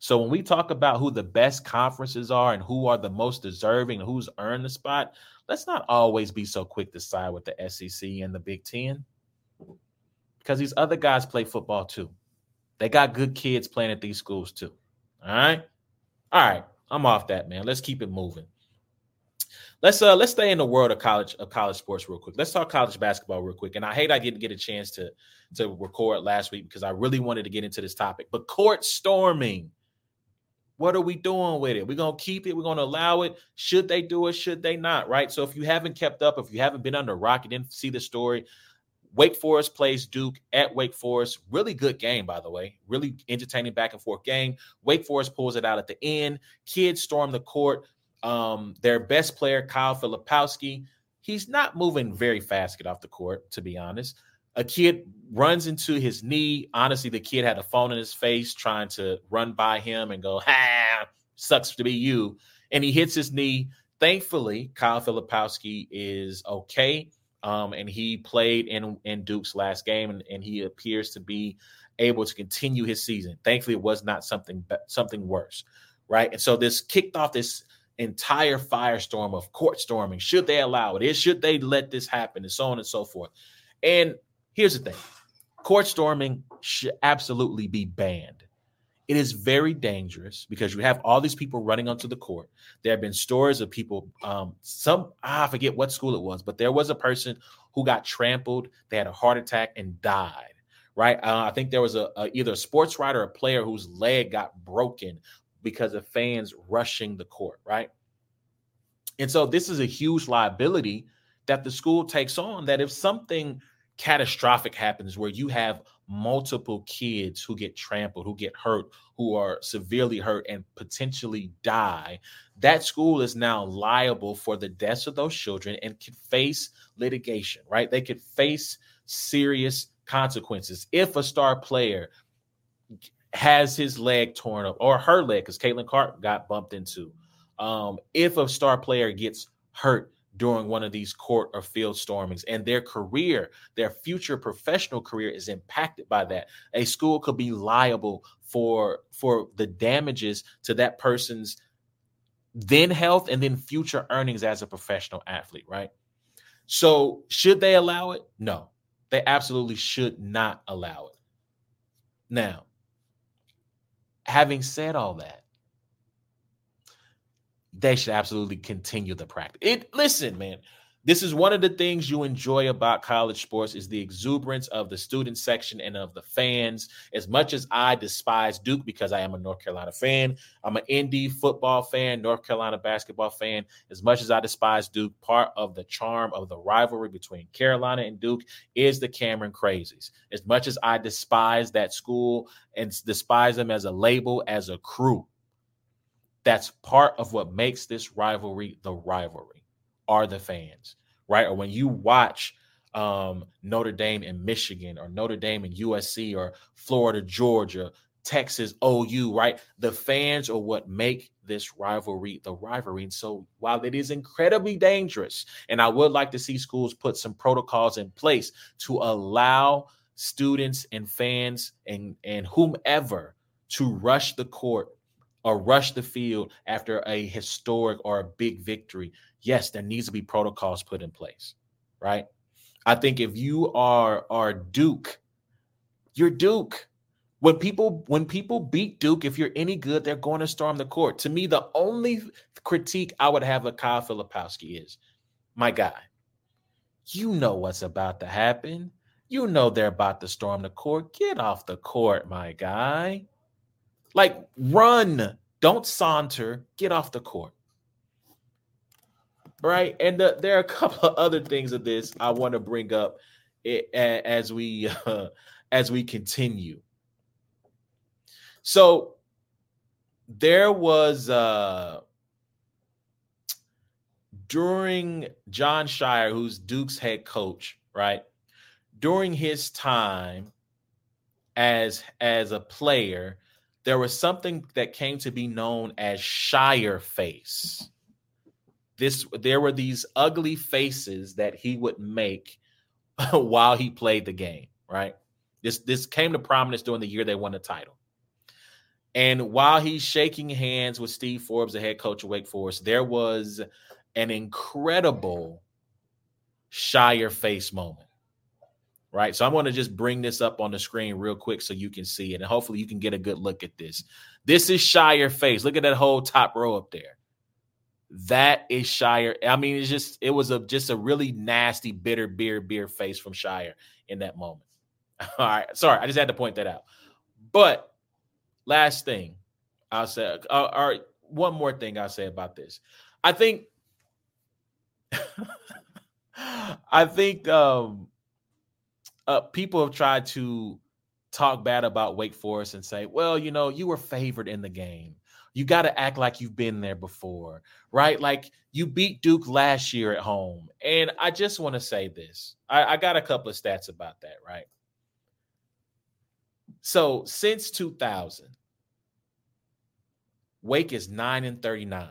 So when we talk about who the best conferences are and who are the most deserving, and who's earned the spot, let's not always be so quick to side with the SEC and the Big Ten. Because these other guys play football too. They got good kids playing at these schools too. All right. All right. I'm off that, man. Let's keep it moving. Let's uh let's stay in the world of college of college sports real quick. Let's talk college basketball real quick. And I hate I didn't get a chance to to record last week because I really wanted to get into this topic. But court storming what are we doing with it? We're going to keep it. We're going to allow it. Should they do it? Should they not? Right. So if you haven't kept up, if you haven't been under rock, you didn't see the story. Wake Forest plays Duke at Wake Forest. Really good game, by the way. Really entertaining back and forth game. Wake Forest pulls it out at the end. Kids storm the court. Um, their best player, Kyle Filipowski, he's not moving very fast get off the court, to be honest a kid runs into his knee. Honestly, the kid had a phone in his face trying to run by him and go, ha, sucks to be you. And he hits his knee. Thankfully, Kyle Filipowski is okay. Um, and he played in, in Duke's last game, and, and he appears to be able to continue his season. Thankfully, it was not something something worse, right? And so this kicked off this entire firestorm of court storming. Should they allow it? Should they let this happen? And so on and so forth. And Here's the thing court storming should absolutely be banned. It is very dangerous because you have all these people running onto the court. There have been stories of people, um, some, ah, I forget what school it was, but there was a person who got trampled. They had a heart attack and died, right? Uh, I think there was a, a either a sports writer or a player whose leg got broken because of fans rushing the court, right? And so this is a huge liability that the school takes on that if something catastrophic happens where you have multiple kids who get trampled, who get hurt, who are severely hurt and potentially die, that school is now liable for the deaths of those children and could face litigation, right? They could face serious consequences if a star player has his leg torn up or her leg, because Caitlin Clark got bumped into. Um, if a star player gets hurt during one of these court or field stormings and their career their future professional career is impacted by that. A school could be liable for for the damages to that person's then health and then future earnings as a professional athlete right? So should they allow it? No. They absolutely should not allow it. Now having said all that they should absolutely continue the practice. It listen, man. This is one of the things you enjoy about college sports is the exuberance of the student section and of the fans. As much as I despise Duke because I am a North Carolina fan, I'm an ND football fan, North Carolina basketball fan. As much as I despise Duke, part of the charm of the rivalry between Carolina and Duke is the Cameron Crazies. As much as I despise that school and despise them as a label, as a crew, that's part of what makes this rivalry the rivalry are the fans, right? Or when you watch um, Notre Dame in Michigan or Notre Dame in USC or Florida, Georgia, Texas, OU, right? The fans are what make this rivalry the rivalry. And so while it is incredibly dangerous, and I would like to see schools put some protocols in place to allow students and fans and, and whomever to rush the court or rush the field after a historic or a big victory. Yes, there needs to be protocols put in place, right? I think if you are are Duke, you're Duke. When people when people beat Duke, if you're any good, they're going to storm the court. To me, the only critique I would have of Kyle Filipowski is, my guy, you know what's about to happen. You know they're about to storm the court. Get off the court, my guy. Like run, don't saunter. Get off the court right? And the, there are a couple of other things of this I want to bring up as we uh, as we continue. So there was uh during Jon Scheyer, who's Duke's head coach, right? During his time as as a player, there was something that came to be known as Scheyer face this there were these ugly faces that he would make while he played the game, right? This this came to prominence during the year they won the title. And while he's shaking hands with Steve Forbes, the head coach of Wake Forest, there was an incredible Scheyer face moment. Right. So I'm going to just bring this up on the screen real quick so you can see it. And hopefully you can get a good look at this. This is Scheyer face. Look at that whole top row up there. That is Scheyer. I mean, it's just it was a just a really nasty, bitter beer beer face from Scheyer in that moment. All right, sorry, I just had to point that out. But last thing I'll say, uh, all right, one more thing I'll say about this. I think, I think um, uh, people have tried to talk bad about Wake Forest and say, well, you know, you were favored in the game you got to act like you've been there before, right? Like you beat Duke last year at home. And I just want to say this I, I got a couple of stats about that, right? So since 2000, Wake is 9 and 39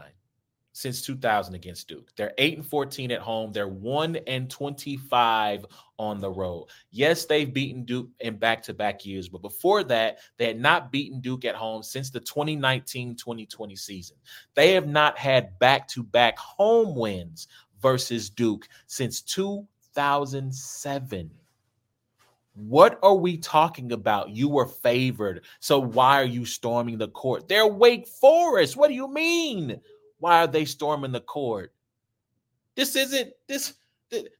since 2000 against Duke. They're 8 and 14 at home. They're 1 and 25 on the road. Yes, they've beaten Duke in back-to-back years, but before that, they had not beaten Duke at home since the 2019-2020 season. They have not had back-to-back home wins versus Duke since 2007. What are we talking about? You were favored. So why are you storming the court? They're Wake Forest. What do you mean? Why are they storming the court? This isn't this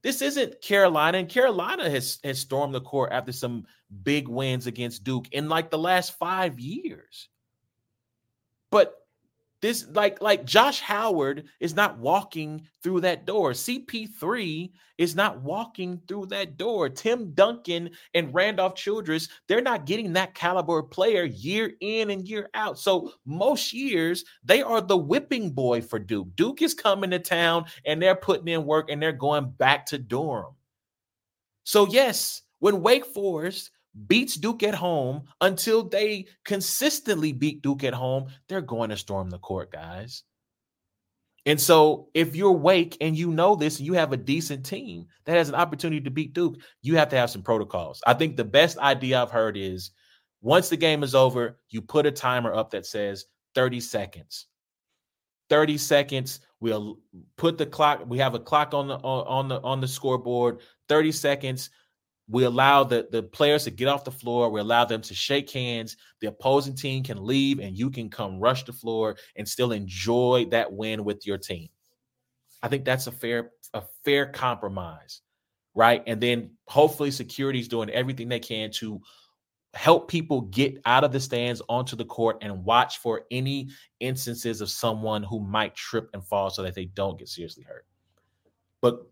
this isn't Carolina, and Carolina has has stormed the court after some big wins against Duke in like the last five years. But this like like Josh Howard is not walking through that door. CP3 is not walking through that door. Tim Duncan and Randolph Childress, they're not getting that caliber player year in and year out. So most years they are the whipping boy for Duke. Duke is coming to town and they're putting in work and they're going back to Durham. So yes, when Wake Forest beats Duke at home until they consistently beat Duke at home, they're going to storm the court, guys. And so, if you're Wake and you know this, you have a decent team that has an opportunity to beat Duke, you have to have some protocols. I think the best idea I've heard is once the game is over, you put a timer up that says 30 seconds. 30 seconds. We'll put the clock. We have a clock on the on, on the on the scoreboard. 30 seconds. We allow the, the players to get off the floor. We allow them to shake hands. The opposing team can leave, and you can come rush the floor and still enjoy that win with your team. I think that's a fair a fair compromise, right? And then hopefully security is doing everything they can to help people get out of the stands onto the court and watch for any instances of someone who might trip and fall so that they don't get seriously hurt. But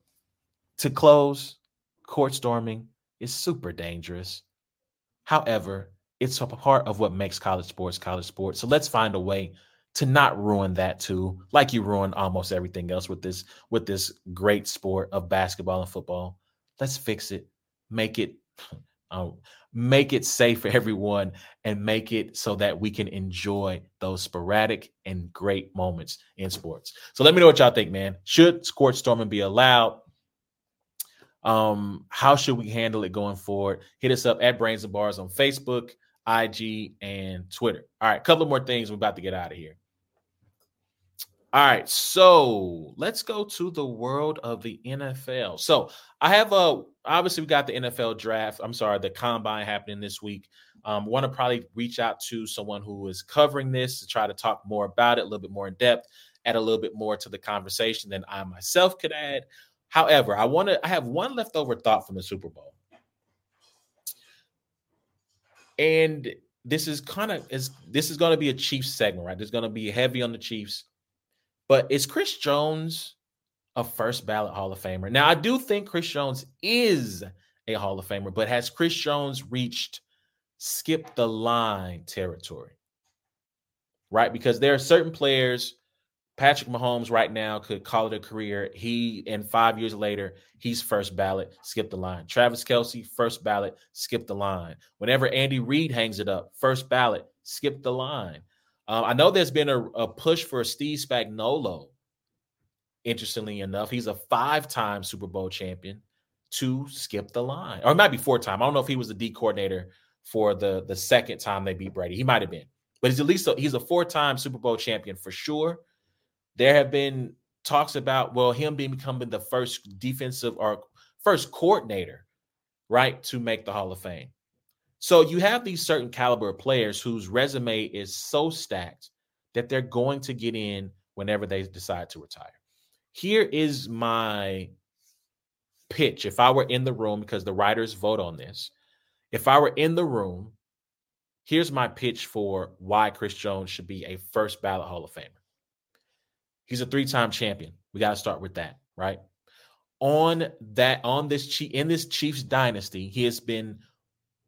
to close, court storming, is super dangerous. However, it's a part of what makes college sports college sports. So let's find a way to not ruin that too, like you ruined almost everything else with this with this great sport of basketball and football. Let's fix it. Make it Um, make it safe for everyone and make it so that we can enjoy those sporadic and great moments in sports. So let me know what y'all think, man. Should court storming be allowed? Um, how should we handle it going forward? Hit us up at Brains and Bars on Facebook, IG, and Twitter. All right, a couple more things. We're about to get out of here. All right, so let's go to the world of the NFL. So I have a obviously we got the NFL draft. I'm sorry, the combine happening this week. Um, want to probably reach out to someone who is covering this to try to talk more about it, a little bit more in depth, add a little bit more to the conversation than I myself could add. However, I want to I have one leftover thought from the Super Bowl. And this is kind of is this is going to be a Chiefs segment, right? There's going to be heavy on the Chiefs. But is Chris Jones a first ballot Hall of Famer? Now, I do think Chris Jones is a Hall of Famer, but has Chris Jones reached skip the line territory? Right? Because there are certain players Patrick Mahomes right now could call it a career. He and five years later, he's first ballot, skip the line. Travis Kelce, first ballot, skip the line. Whenever Andy Reid hangs it up, first ballot, skip the line. Um, I know there's been a, a push for Steve Spagnuolo. Interestingly enough, he's a five-time Super Bowl champion to skip the line, or it might be four-time. I don't know if he was the D coordinator for the the second time they beat Brady. He might have been, but he's at least a, he's a four-time Super Bowl champion for sure. There have been talks about well him being becoming the first defensive or first coordinator, right, to make the Hall of Fame. So you have these certain caliber players whose resume is so stacked that they're going to get in whenever they decide to retire. Here is my pitch. If I were in the room, because the writers vote on this, if I were in the room, here's my pitch for why Chris Jones should be a first ballot Hall of Famer. He's a three-time champion. We got to start with that, right? On that, on this in this Chiefs dynasty, he has been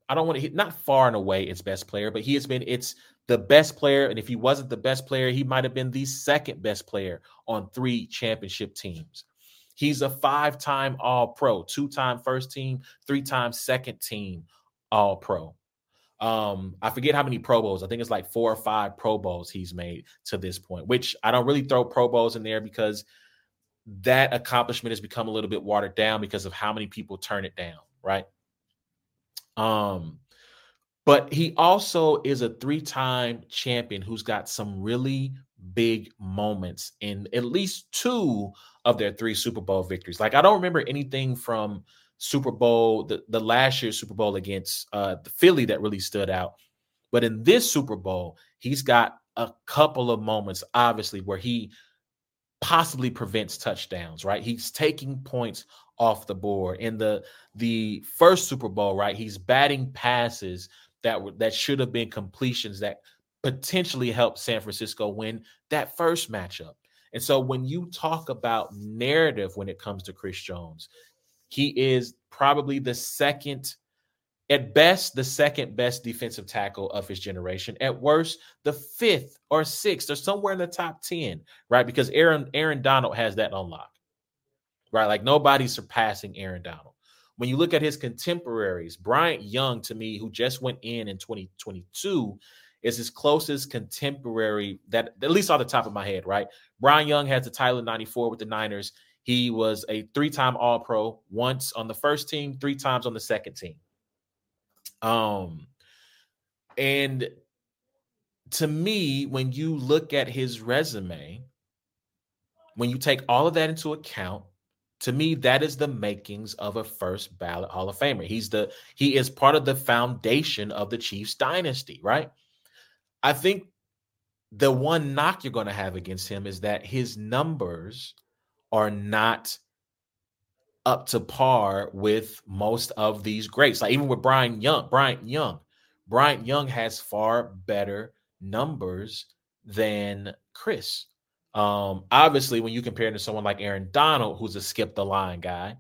I don't want to hit not far and away its best player, but he has been it's the best player. And if he wasn't the best player, he might have been the second best player on three championship teams. He's a five time All Pro, two time first team, three time second team All Pro. Um, I forget how many Pro Bowls. I think it's like four or five Pro Bowls he's made to this point, which I don't really throw Pro Bowls in there because that accomplishment has become a little bit watered down because of how many people turn it down, right? Um, but he also is a three-time champion who's got some really big moments in at least two of their three Super Bowl victories. Like I don't remember anything from Super Bowl the, the last year's Super Bowl against uh, the Philly that really stood out. But in this Super Bowl, he's got a couple of moments, obviously, where he possibly prevents touchdowns, right? He's taking points off the board. In the the first Super Bowl, right, he's batting passes that were that should have been completions that potentially helped San Francisco win that first matchup. And so when you talk about narrative when it comes to Chris Jones, he is probably the second at best, the second best defensive tackle of his generation. At worst, the fifth or sixth or somewhere in the top 10, right? Because Aaron Aaron Donald has that unlocked right? Like nobody's surpassing Aaron Donald. When you look at his contemporaries, Bryant Young, to me, who just went in in 2022, is his closest contemporary that, at least on the top of my head, right? Brian Young has the title in 94 with the Niners. He was a three time All Pro, once on the first team, three times on the second team. Um, and to me, when you look at his resume, when you take all of that into account, to me that is the makings of a first ballot hall of famer he's the he is part of the foundation of the chiefs dynasty right i think the one knock you're going to have against him is that his numbers are not up to par with most of these greats like even with brian young brian young brian young has far better numbers than chris um, obviously, when you compare him to someone like Aaron Donald, who's a skip the line guy,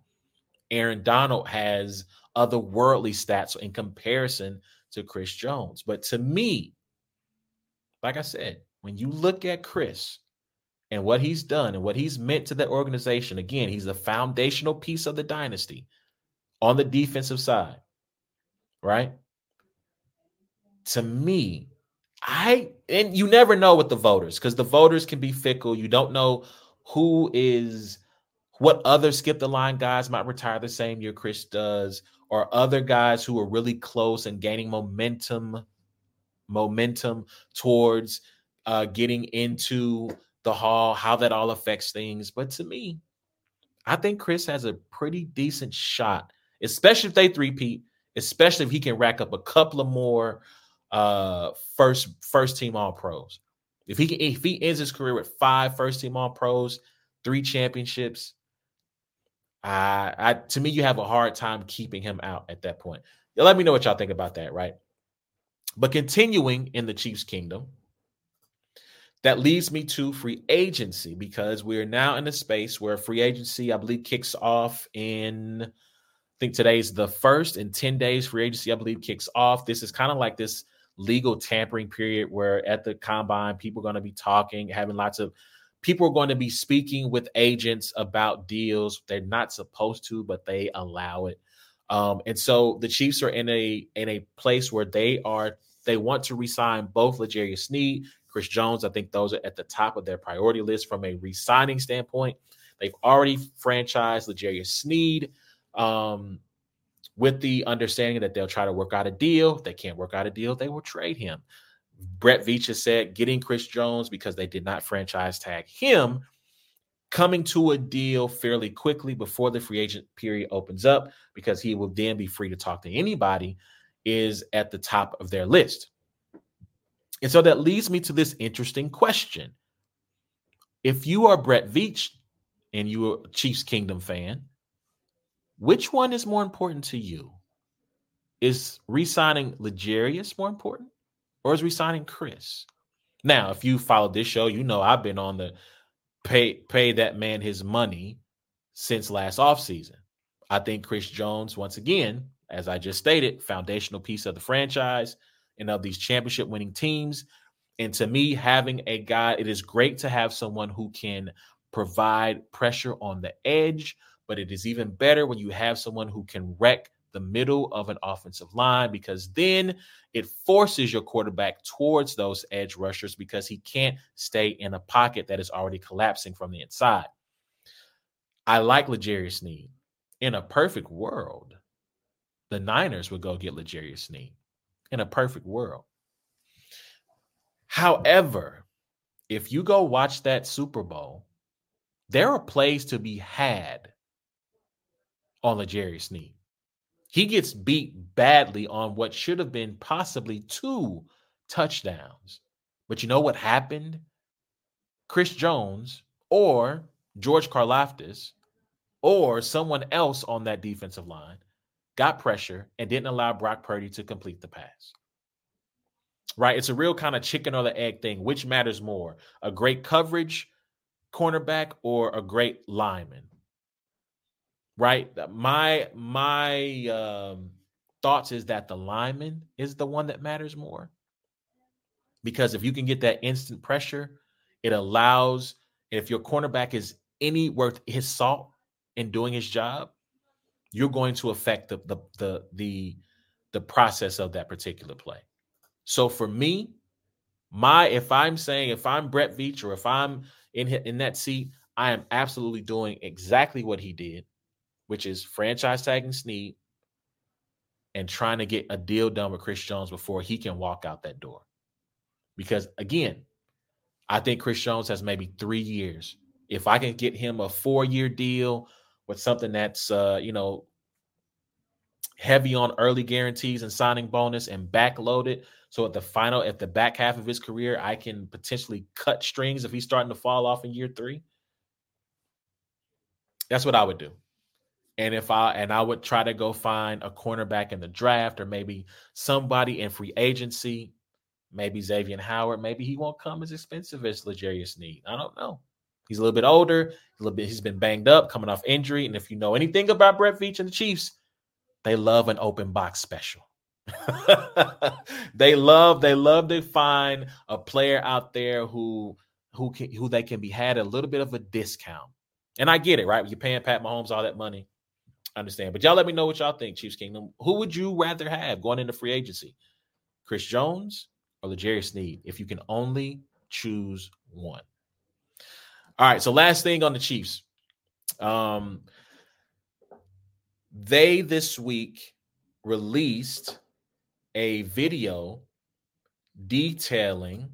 Aaron Donald has otherworldly stats in comparison to Chris Jones. But to me, like I said, when you look at Chris and what he's done and what he's meant to that organization, again, he's a foundational piece of the dynasty on the defensive side. right? To me, I and you never know with the voters because the voters can be fickle. You don't know who is what other skip the line guys might retire the same year Chris does, or other guys who are really close and gaining momentum, momentum towards uh, getting into the hall, how that all affects things. But to me, I think Chris has a pretty decent shot, especially if they three-peat, especially if he can rack up a couple of more uh first first team all pros. If he can, if he ends his career with five first team all pros, three championships, I, I to me, you have a hard time keeping him out at that point. Let me know what y'all think about that, right? But continuing in the Chiefs' kingdom, that leads me to free agency because we are now in a space where free agency, I believe, kicks off in, I think today's the first in 10 days. Free agency, I believe, kicks off. This is kind of like this legal tampering period where at the combine, people are going to be talking, having lots of people are going to be speaking with agents about deals. They're not supposed to, but they allow it. Um, and so the Chiefs are in a in a place where they are they want to resign both L'Jarius Sneed Chris Jones. I think those are at the top of their priority list from a re-signing standpoint. They've already franchised L'Jarius Sneed um, with the understanding that they'll try to work out a deal. If they can't work out a deal, they will trade him. Brett Veach has said getting Chris Jones because they did not franchise tag him, coming to a deal fairly quickly before the free agent period opens up because he will then be free to talk to anybody is at the top of their list. And so that leads me to this interesting question. If you are Brett Veach and you are a Chiefs Kingdom fan, which one is more important to you? Is re-signing L'Jarius more important or is re-signing Chris? Now, if you followed this show, you know I've been on the pay pay that man his money since last offseason. I think Chris Jones, once again, as I just stated, foundational piece of the franchise and of these championship winning teams. And to me, having a guy, it is great to have someone who can provide pressure on the edge, but it is even better when you have someone who can wreck the middle of an offensive line because then it forces your quarterback towards those edge rushers because he can't stay in a pocket that is already collapsing from the inside. I like L'Jarius Sneed. In a perfect world, the Niners would go get L'Jarius Sneed in a perfect world. However, if you go watch that Super Bowl, there are plays to be had on L'Jarius Sneed. He gets beat badly on what should have been possibly two touchdowns. But you know what happened? Chris Jones or George Karlaftis or someone else on that defensive line got pressure, and didn't allow Brock Purdy to complete the pass. Right? It's a real kind of chicken or the egg thing. Which matters more, a great coverage cornerback or a great lineman? Right? My my um, thoughts is that the lineman is the one that matters more because if you can get that instant pressure, it allows if your cornerback is any worth his salt in doing his job, you're going to affect the the the the, the process of that particular play. So for me, my if I'm saying if I'm Brett Veach or if I'm in in that seat, I am absolutely doing exactly what he did, which is franchise tagging Sneed and trying to get a deal done with Chris Jones before he can walk out that door. Because again, I think Chris Jones has maybe three years. If I can get him a four year deal with something that's uh, you know heavy on early guarantees and signing bonus and backloaded. So at the final, at the back half of his career, I can potentially cut strings if he's starting to fall off in year three. That's what I would do. And if I and I would try to go find a cornerback in the draft or maybe somebody in free agency, maybe Xavier Howard, maybe he won't come as expensive as L'Jarius Sneed. I don't know. He's a little bit older, a little bit. He's been banged up, coming off injury. And if you know anything about Brett Veach and the Chiefs, they love an open box special. they love, they love to find a player out there who who can who they can be had a little bit of a discount. And I get it, right? You're paying Pat Mahomes all that money. I understand. But y'all let me know what y'all think, Chiefs Kingdom. Who would you rather have going into free agency? Chris Jones or L'Jarius Sneed, if you can only choose one. All right. So last thing on the Chiefs. Um they this week released a video detailing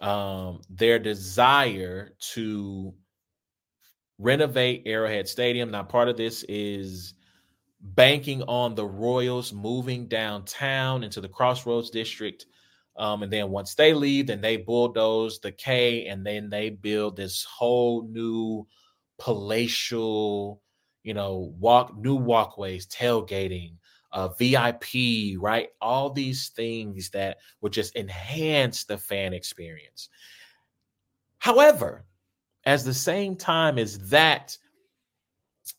um, their desire to renovate Arrowhead Stadium. Now, part of this is banking on the Royals moving downtown into the Crossroads District. Um, and then once they leave, then they bulldoze the K and then they build this whole new palatial, you know, walk new walkways, tailgating, uh, VIP, right? All these things that would just enhance the fan experience. However, as the same time as that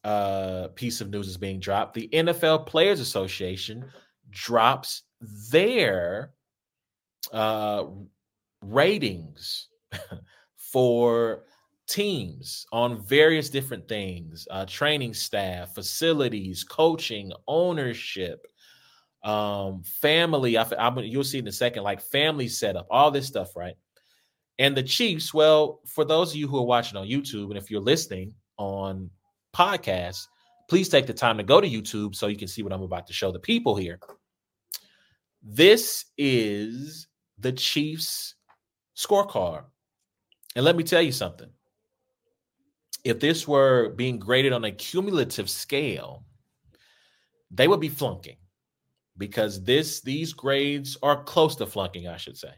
uh, piece of news is being dropped, the NFL Players Association drops their uh, ratings for teams on various different things uh, training staff facilities coaching ownership um, family I, I, you'll see in a second like family setup all this stuff right? And the chiefs well for those of you who are watching on youtube and if you're listening on podcasts please take the time to go to youtube so you can see what i'm about to show the people here. This is the chiefs scorecard and let me tell you something if this were being graded on a cumulative scale, they would be flunking because this these grades are close to flunking, I should say,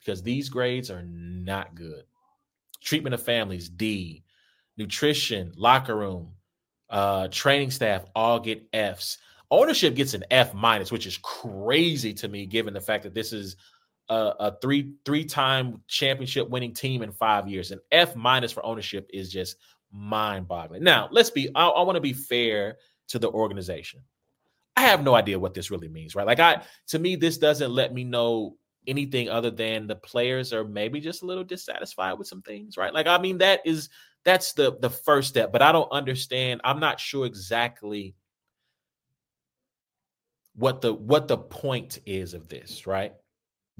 because these grades are not good. Treatment of families, D, nutrition, locker room, uh, training staff all get Fs. Ownership gets an F minus, which is crazy to me, given the fact that this is a, a three three time championship winning team in five years. An F minus for ownership is just mind boggling. Now, let's be, I, I want to be fair to the organization. I have no idea what this really means, right? Like, I, to me, this doesn't let me know anything other than the players are maybe just a little dissatisfied with some things, right? Like, I mean, that is, that's the the first step, but I don't understand. I'm not sure exactly what the what the point is of this, right?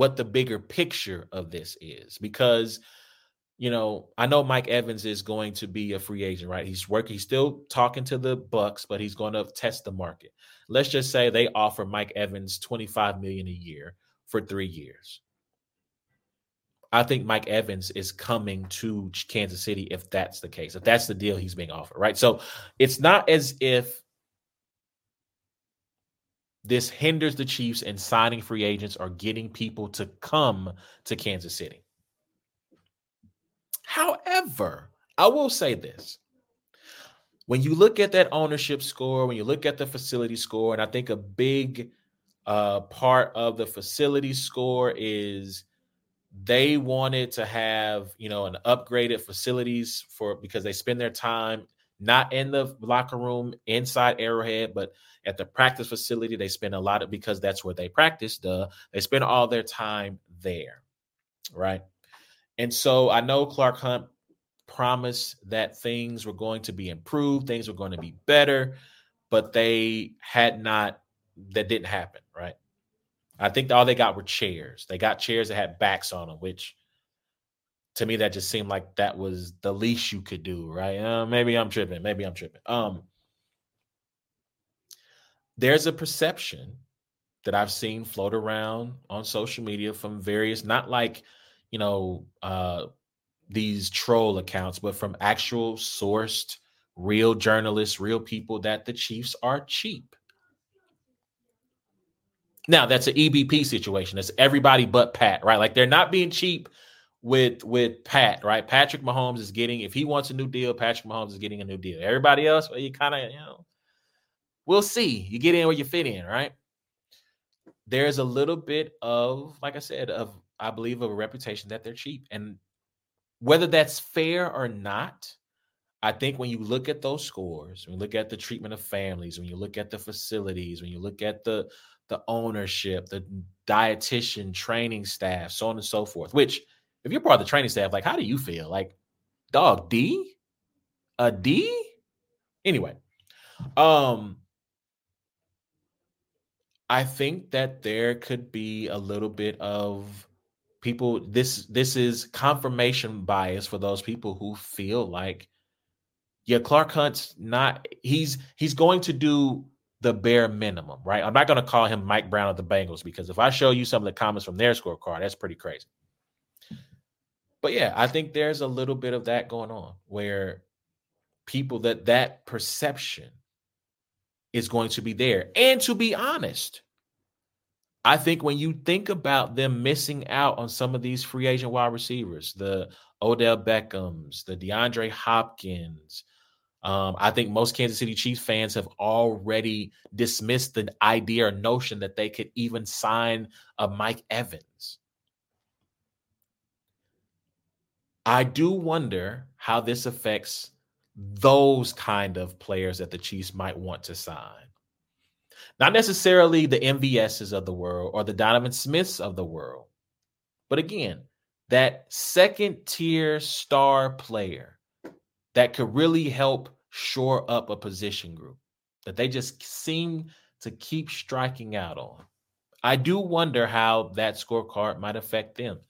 What the bigger picture of this is because you know, I know Mike Evans is going to be a free agent, right? He's working, he's still talking to the bucks but he's going to test the market. Let's just say they offer Mike Evans 25 million a year for 3 years. I think Mike Evans is coming to Kansas City if that's the case. If that's the deal he's being offered, right? So it's not as if this hinders the Chiefs in signing free agents or getting people to come to Kansas City. However, I will say this. When you look at that ownership score, when you look at the facility score, and I think a big uh, part of the facility score is they wanted to have, you know, an upgraded facilities for because they spend their time not in the locker room inside Arrowhead, but at the practice facility. They spend a lot of because that's where they practice. Duh. They spend all their time there, right? And so I know Clark Hunt promised that things were going to be improved, things were going to be better, but they had not, that didn't happen, right? I think all they got were chairs. They got chairs that had backs on them, which to me that just seemed like that was the least you could do, right? Uh, maybe I'm tripping. Maybe I'm tripping. Um, there's a perception that I've seen float around on social media from various, not like you know, uh, these troll accounts, but from actual sourced, real journalists, real people that the Chiefs are cheap. Now that's an EBP situation. It's everybody but Pat, right? Like they're not being cheap with with Pat, right? Patrick Mahomes is getting if he wants a new deal, Patrick Mahomes is getting a new deal. Everybody else, well, you kind of, you know, we'll see. You get in where you fit in, right? There's a little bit of, like I said, of I believe, of a reputation that they're cheap. And whether that's fair or not, I think when you look at those scores, when you look at the treatment of families, when you look at the facilities, when you look at the the ownership, the dietitian, training staff, so on and so forth. Which, if you're part of the training staff, like, how do you feel? Like, dog, D, a D. Anyway, Um, I think that there could be a little bit of people. This this is confirmation bias for those people who feel like, yeah, Clark Hunt's not. He's he's going to do the bare minimum, right? I'm not going to call him Mike Brown of the Bengals because if I show you some of the comments from their scorecard, that's pretty crazy. But yeah, I think there's a little bit of that going on where people that that perception is going to be there. And to be honest, I think when you think about them missing out on some of these free agent wide receivers, the Odell Beckhams, the DeAndre Hopkins, um, I think most Kansas City Chiefs fans have already dismissed the idea or notion that they could even sign a Mike Evans. I do wonder how this affects those kind of players that the Chiefs might want to sign. Not necessarily the MVSs of the world or the Donovan Smiths of the world, but again, that second tier star player that could really help shore up a position group that they just seem to keep striking out on. I do wonder how that scorecard might affect them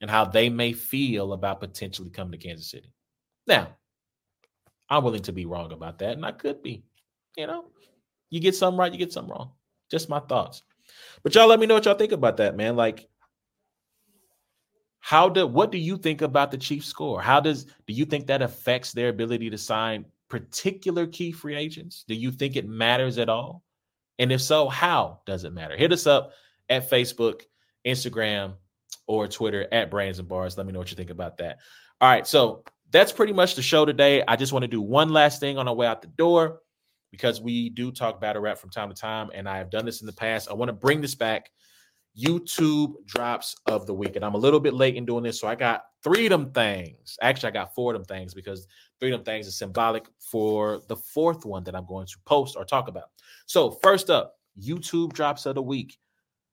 and how they may feel about potentially coming to Kansas City. Now, I'm willing to be wrong about that, and I could be. You know, you get something right, you get something wrong. Just my thoughts. But y'all let me know what y'all think about that, man. Like, how do what do you think about the Chiefs score? How does do you think that affects their ability to sign particular key free agents? Do you think it matters at all? And if so, how does it matter? Hit us up at Facebook, Instagram, or Twitter at Brains and Bars. Let me know what you think about that. All right, so that's pretty much the show today. I just want to do one last thing on our way out the door because we do talk battle rap from time to time, and I have done this in the past. I want to bring this back. YouTube drops of the week, and I'm a little bit late in doing this, so I got three of them things. Actually, I got four of them things because three of them things is symbolic for the fourth one that I'm going to post or talk about. So, first up, YouTube drops of the week.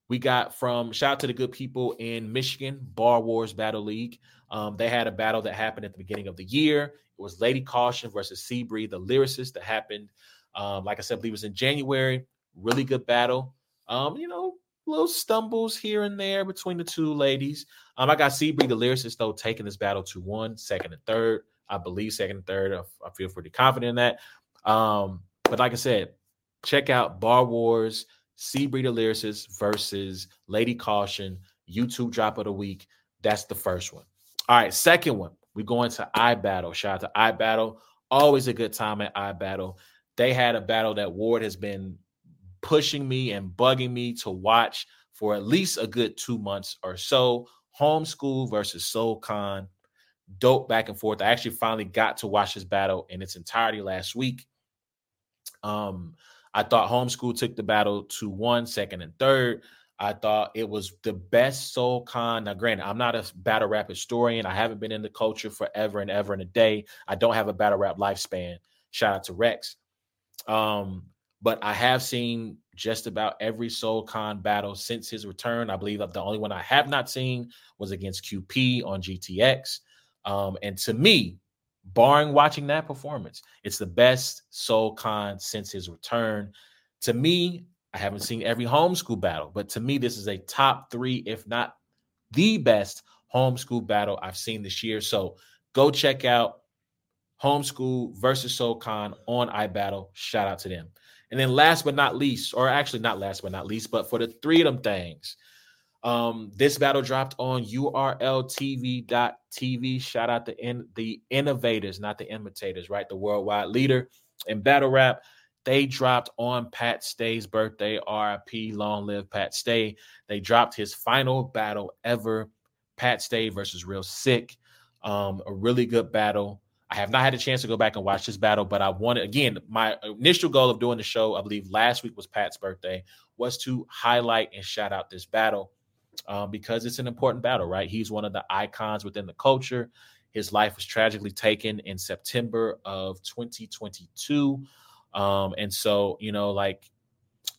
We got from shout out to the good people in Michigan, Bar Wars Battle League. Um, they had a battle that happened at the beginning of the year. It was Lady Caution versus Seabree, the lyricist that happened. Um, like I said, I believe it was in January. Really good battle. Um, you know, little stumbles here and there between the two ladies. Um, I got Seabree, the lyricist, though, taking this battle to one, second, and third. I believe second and third. I, I feel pretty confident in that. Um, but like I said, check out Bar Wars Seabree the Lyricist versus Lady Caution, YouTube drop of the week. That's the first one. All right, second one. We go into iBattle. Shout out to iBattle. Always a good time at iBattle. They had a battle that Ward has been pushing me and bugging me to watch for at least a good two months or so. Homeschool versus Soul Khan. Dope back and forth. I actually finally got to watch this battle in its entirety last week. Um, I thought homeschool took the battle to one, second, and third. I thought it was the best Soul Khan. Now, granted, I'm not a battle rap historian. I haven't been in the culture forever and ever and a day. I don't have a battle rap lifespan. Shout out to Rex. Um, but I have seen just about every Soul Khan battle since his return. I believe that the only one I have not seen was against QP on GTX. Um, and to me, barring watching that performance, it's the best Soul Khan since his return. To me, I haven't seen every homeschool battle, but to me, this is a top three, if not the best homeschool battle I've seen this year. So go check out homeschool versus Soul Khan on iBattle. Shout out to them. And then last but not least, or actually not last but not least, but for the three of them things, um, this battle dropped on urltv.tv. Shout out to in, the innovators, not the imitators, right? The worldwide leader in battle rap. They dropped on Pat Stay's birthday. RIP, long live Pat Stay. They dropped his final battle ever, Pat Stay versus Real Sick. Um, a really good battle. I have not had a chance to go back and watch this battle, but I wanted again. My initial goal of doing the show, I believe last week was Pat's birthday, was to highlight and shout out this battle uh, because it's an important battle, right? He's one of the icons within the culture. His life was tragically taken in September of 2022. Um, and so, you know, like,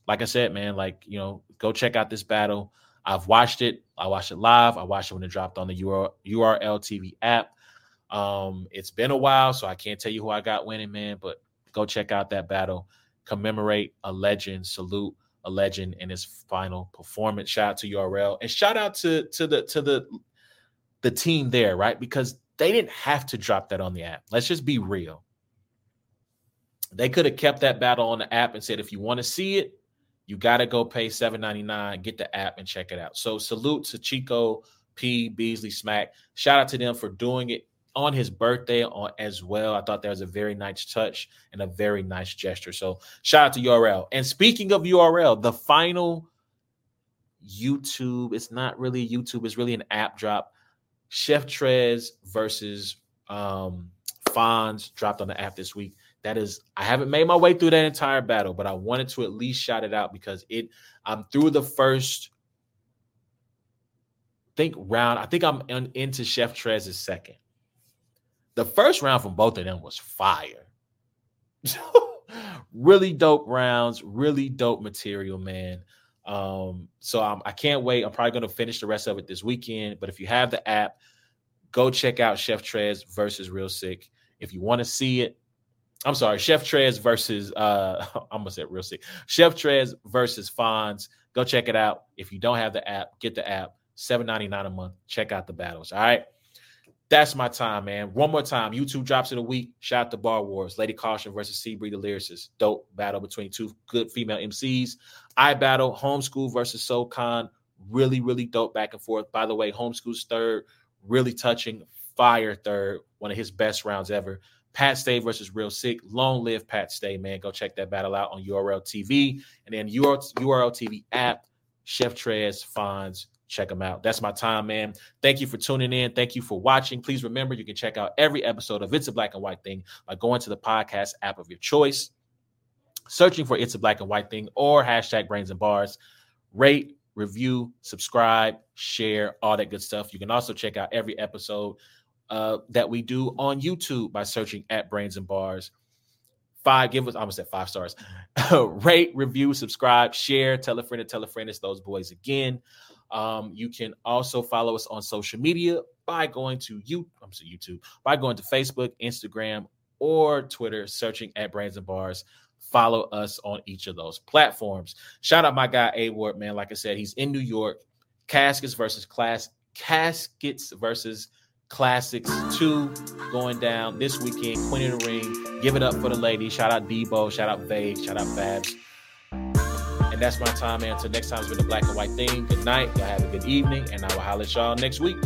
like I said, man, like, you know, go check out this battle. I've watched it. I watched it live. I watched it when it dropped on the URL, URL TV app. Um, it's been a while, so I can't tell you who I got winning, man, but go check out that battle. commemorate a legend, salute a legend in his final performance. Shout out to URL and shout out to to the to the the team there, right? Because they didn't have to drop that on the app. Let's just be real. They could have kept that battle on the app and said, if you want to see it, you got to go pay $7.99, get the app and check it out. So salute to Chico P, Beasley Smack. Shout out to them for doing it on his birthday on as well. I thought that was a very nice touch and a very nice gesture. So shout out to URL. And speaking of URL, the final YouTube, it's not really YouTube, it's really an app drop. Chef Trez versus um Fonz dropped on the app this week. That is, I haven't made my way through that entire battle, but I wanted to at least shout it out because it I'm through the first think round. I think I'm in, into Chef Trez's second. The first round from both of them was fire. really dope rounds, really dope material, man. Um, so I'm, I can't wait. I'm probably going to finish the rest of it this weekend. But if you have the app, go check out Chef Trez versus Real Sick. If you want to see it, I'm sorry, Chef Trez versus uh I'm gonna say Real Sick. Chef Trez versus Fonz. Go check it out. If you don't have the app, get the app. 7.99 a month. Check out the battles. All right. That's my time, man. One more time. YouTube drops in a week. Shout out to Bar Wars. Lady Caution versus C the Lyricist. Dope battle between two good female MCs. iBattle Homeschool versus Soul Khan. Really, really dope back and forth. By the way, Homeschool's third, really touching. Fire third, one of his best rounds ever. Pat Stay versus Real Sick. Long live Pat Stay, man. Go check that battle out on URL TV. And then URL, TV app, Chef Trez, Fonz, check them out. That's my time, man. Thank you for tuning in. Thank you for watching. Please remember you can check out every episode of It's a Black and White Thing by going to the podcast app of your choice, searching for It's a Black and White Thing or hashtag Brains and Bars. Rate, review, subscribe, share, all that good stuff. You can also check out every episode uh, that we do on YouTube by searching at Brains and Bars. Five, give us, I almost said five stars. Rate, review, subscribe, share, tell a friend to tell a friend. It's those boys again. Um, you can also follow us on social media by going to you, I'm sorry, YouTube, by going to Facebook, Instagram, or Twitter, searching at Brains and Bars. Follow us on each of those platforms. Shout out my guy A Ward, man. Like I said, he's in New York. Caskets versus class, caskets versus classics two going down this weekend. Queen of the Ring. Give it up for the ladies. Shout out Debo. Shout out Vague. Shout out Fabs. And that's my time, man. Until next time, it's been a black and white thing. Good night. Y'all have a good evening. And I will holler at y'all next week.